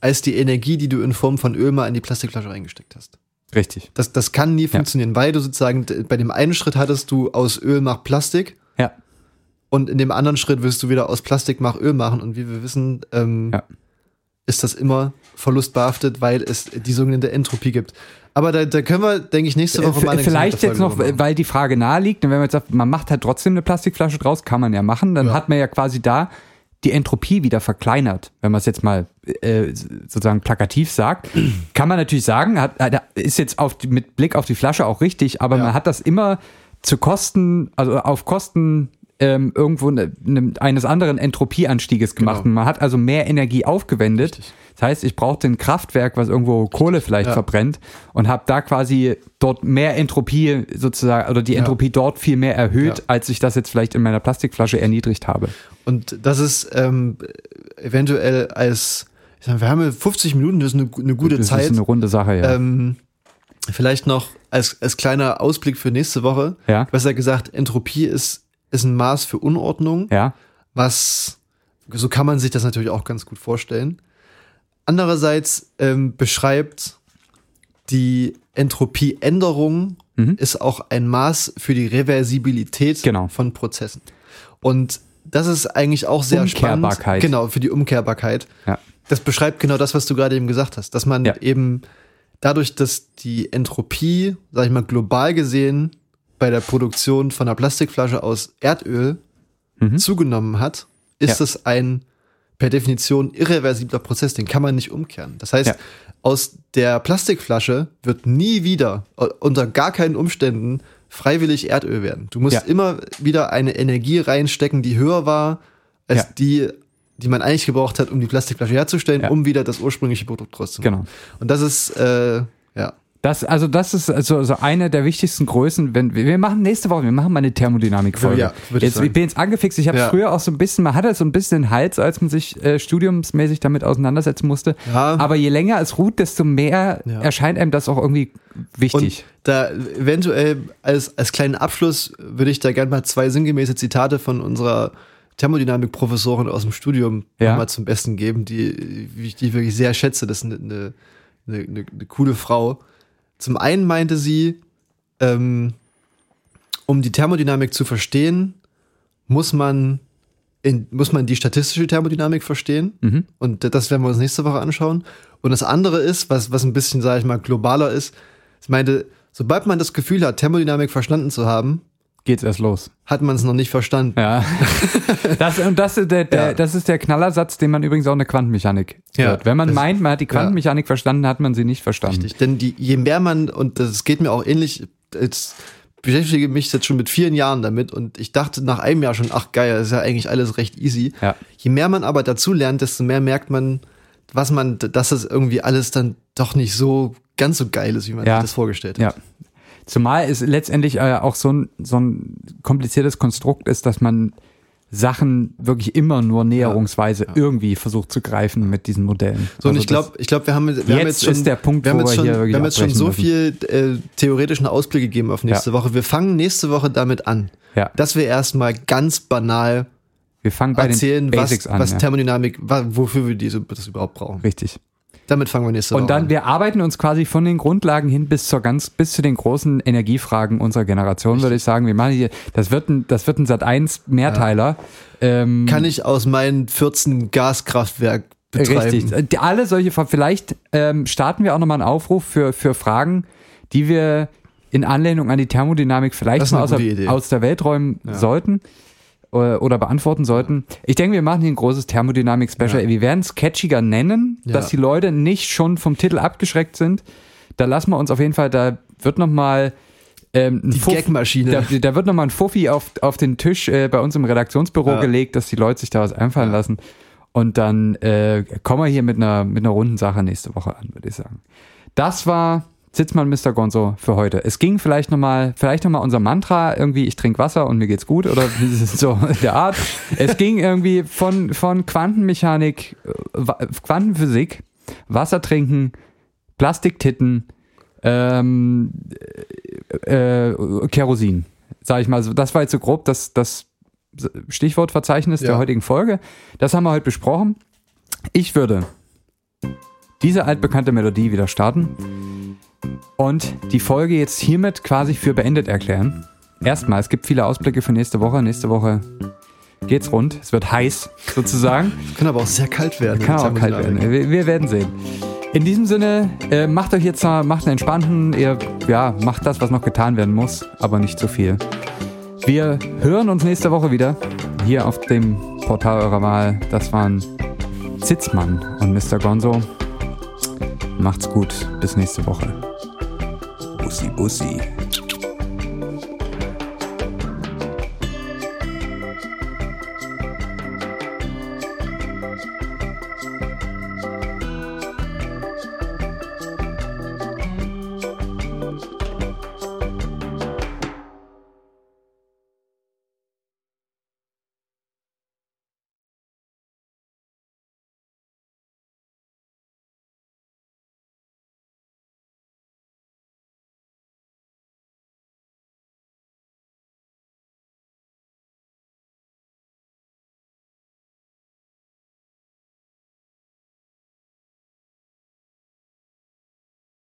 als die Energie, die du in Form von Öl mal in die Plastikflasche reingesteckt hast. richtig. Das, das kann nie funktionieren, weil du sozusagen bei dem einen Schritt hattest du aus Öl mach Plastik Ja, und in dem anderen Schritt wirst du wieder aus Plastik mach Öl machen und wie wir wissen, ähm, Ja. Ist das immer verlustbehaftet, weil es die sogenannte Entropie gibt. Aber da, da können wir, denke ich, nächste Woche mal Äh, Vielleicht jetzt noch, machen. weil die Frage nahe liegt, und wenn man jetzt sagt, man macht halt trotzdem eine Plastikflasche draus, kann man ja machen, dann Ja. hat man ja quasi da die Entropie wieder verkleinert, wenn man es jetzt mal äh, sozusagen plakativ sagt. Kann man natürlich sagen, hat, ist jetzt auf mit Blick auf die Flasche auch richtig, aber Ja. man hat das immer zu Kosten, also auf Kosten ähm, irgendwo ne, ne, eines anderen Entropieanstieges gemacht. Genau. Man hat also mehr Energie aufgewendet. Richtig. Das heißt, ich brauchte ein Kraftwerk, was irgendwo Kohle vielleicht Ja. verbrennt und habe da quasi dort mehr Entropie sozusagen oder die Entropie dort viel mehr erhöht, Ja. als ich das jetzt vielleicht in meiner Plastikflasche erniedrigt habe. Und das ist ähm, eventuell als, ich sag, mal, wir haben ja 50 Minuten, das ist eine, eine gute das Zeit. ist eine runde Sache, ja. Ähm, vielleicht noch als, als kleiner Ausblick für nächste Woche. Ja. Besser gesagt, Entropie ist, ist ein Maß für Unordnung, ja, was, so kann man sich das natürlich auch ganz gut vorstellen. Andererseits ähm, beschreibt die Entropieänderung ist auch ein Maß für die Reversibilität Genau. von Prozessen. Und das ist eigentlich auch sehr Umkehrbarkeit. spannend. Genau, für die Umkehrbarkeit. Ja. Das beschreibt genau das, was du gerade eben gesagt hast, dass man Ja. eben dadurch, dass die Entropie, sag ich mal, global gesehen bei der Produktion von einer Plastikflasche aus Erdöl zugenommen hat, ist Ja. es ein per Definition irreversibler Prozess, den kann man nicht umkehren. Das heißt, Ja. aus der Plastikflasche wird nie wieder, äh, unter gar keinen Umständen, freiwillig Erdöl werden. Du musst Ja. immer wieder eine Energie reinstecken, die höher war als Ja. die, die man eigentlich gebraucht hat, um die Plastikflasche herzustellen, um wieder das ursprüngliche Produkt rauszumachen. Genau. Und das ist, äh, ja. Das, also das ist also, also eine der wichtigsten Größen, wenn wir machen nächste Woche, wir machen mal eine Thermodynamik-Folge. Ja, ich jetzt, ich bin jetzt angefixt, ich habe Ja. früher auch so ein bisschen, man hatte so ein bisschen den Hals, als man sich äh, studiumsmäßig damit auseinandersetzen musste. Ja. Aber je länger es ruht, desto mehr erscheint einem das auch irgendwie wichtig. Und da eventuell als, als kleinen Abschluss würde ich da gerne mal zwei sinngemäße Zitate von unserer Thermodynamik-Professorin aus dem Studium mal zum Besten geben, die, wie ich die wirklich sehr schätze. Das ist eine, eine, eine, eine coole Frau. Zum einen meinte sie, ähm, um die Thermodynamik zu verstehen, muss man, in, muss man die statistische Thermodynamik verstehen. Mhm. Und das werden wir uns nächste Woche anschauen. Und das andere ist, was, was ein bisschen, sage ich mal, globaler ist, ich meinte, sobald man das Gefühl hat, Thermodynamik verstanden zu haben, Geht's erst los. hat man es noch nicht verstanden. Ja. das, und das, ist der, der, Ja. das ist der Knallersatz, den man übrigens auch in der Quantenmechanik Ja. hört. Wenn man Das- meint, man hat die Quantenmechanik verstanden, hat man sie nicht verstanden. Richtig. Denn die, je mehr man, und das geht mir auch ähnlich, jetzt beschäftige mich jetzt schon mit vielen Jahren damit und ich dachte nach einem Jahr schon, ach geil, das ist ja eigentlich alles recht easy. Ja. Je mehr man aber dazu lernt, desto mehr merkt man, was man, dass das irgendwie alles dann doch nicht so ganz so geil ist, wie man Ja. sich das vorgestellt Ja. Zumal es letztendlich äh, auch so ein, so ein kompliziertes Konstrukt ist, dass man Sachen wirklich immer nur näherungsweise irgendwie versucht zu greifen mit diesen Modellen. So, und Also ich glaube, ich glaube, wir haben, wir haben Jetzt jetzt schon, ist der Punkt, wir haben jetzt wir schon, wirklich wir haben jetzt schon so müssen. viel äh, theoretischen Ausblick gegeben auf nächste Ja. Woche. Wir fangen nächste Woche damit an, ja, dass wir erstmal ganz banal wir fangen bei erzählen, den Basics was, an. was ja. Thermodynamik, wofür wir diese, das überhaupt brauchen. Richtig. Damit fangen wir nächste Woche Und dann, an. wir arbeiten uns quasi von den Grundlagen hin bis zur ganz, bis zu den großen Energiefragen unserer Generation, würde ich sagen. Wir machen hier, das wird ein, das wird ein Sat 1 Mehrteiler. Ähm, Kann ich aus meinen 14 Gaskraftwerk betreiben. Richtig. Alle solche, vielleicht ähm, starten wir auch nochmal einen Aufruf für, für Fragen, die wir in Anlehnung an die Thermodynamik vielleicht mal aus der, aus der Welt räumen sollten oder, oder beantworten sollten. Ich denke, wir machen hier ein großes Thermodynamik-Special. Ja. Wir werden es catchiger nennen, Ja. dass die Leute nicht schon vom Titel abgeschreckt sind. Da lassen wir uns auf jeden Fall, da wird nochmal ähm, ein Die Fuff- Gagmaschine. Da, da wird nochmal ein Fuffi auf, auf den Tisch äh, bei uns im Redaktionsbüro Ja. gelegt, dass die Leute sich da was einfallen lassen. Und dann äh, kommen wir hier mit einer, mit einer runden Sache nächste Woche an, würde ich sagen. Das war Sitzmann Mr. Gonzo für heute. Es ging vielleicht nochmal, vielleicht nochmal unser Mantra, irgendwie, ich trinke Wasser und mir geht's gut oder so in der Art. Es ging irgendwie von, von Quantenmechanik, äh, Quantenphysik, Wasser trinken, Plastiktitten, ähm, äh, Kerosin. Sag ich mal so. Das war jetzt so grob das, das Stichwortverzeichnis der Ja. heutigen Folge. Das haben wir heute besprochen. Ich würde diese altbekannte Melodie wieder starten und die Folge jetzt hiermit quasi für beendet erklären. Erstmal, es gibt viele Ausblicke für nächste Woche. Nächste Woche geht's rund. Es wird heiß sozusagen. Kann aber auch sehr kalt werden. Kann auch kalt werden. Wir, wir werden sehen. In diesem Sinne, äh, macht euch jetzt mal, macht einen entspannten, ihr, ja, macht das, was noch getan werden muss, aber nicht zu viel. Wir hören uns nächste Woche wieder hier auf dem Portal eurer Wahl. Das waren Zitzmann und Mr. Gonzo. Macht's gut, bis nächste Woche. Usi Usi.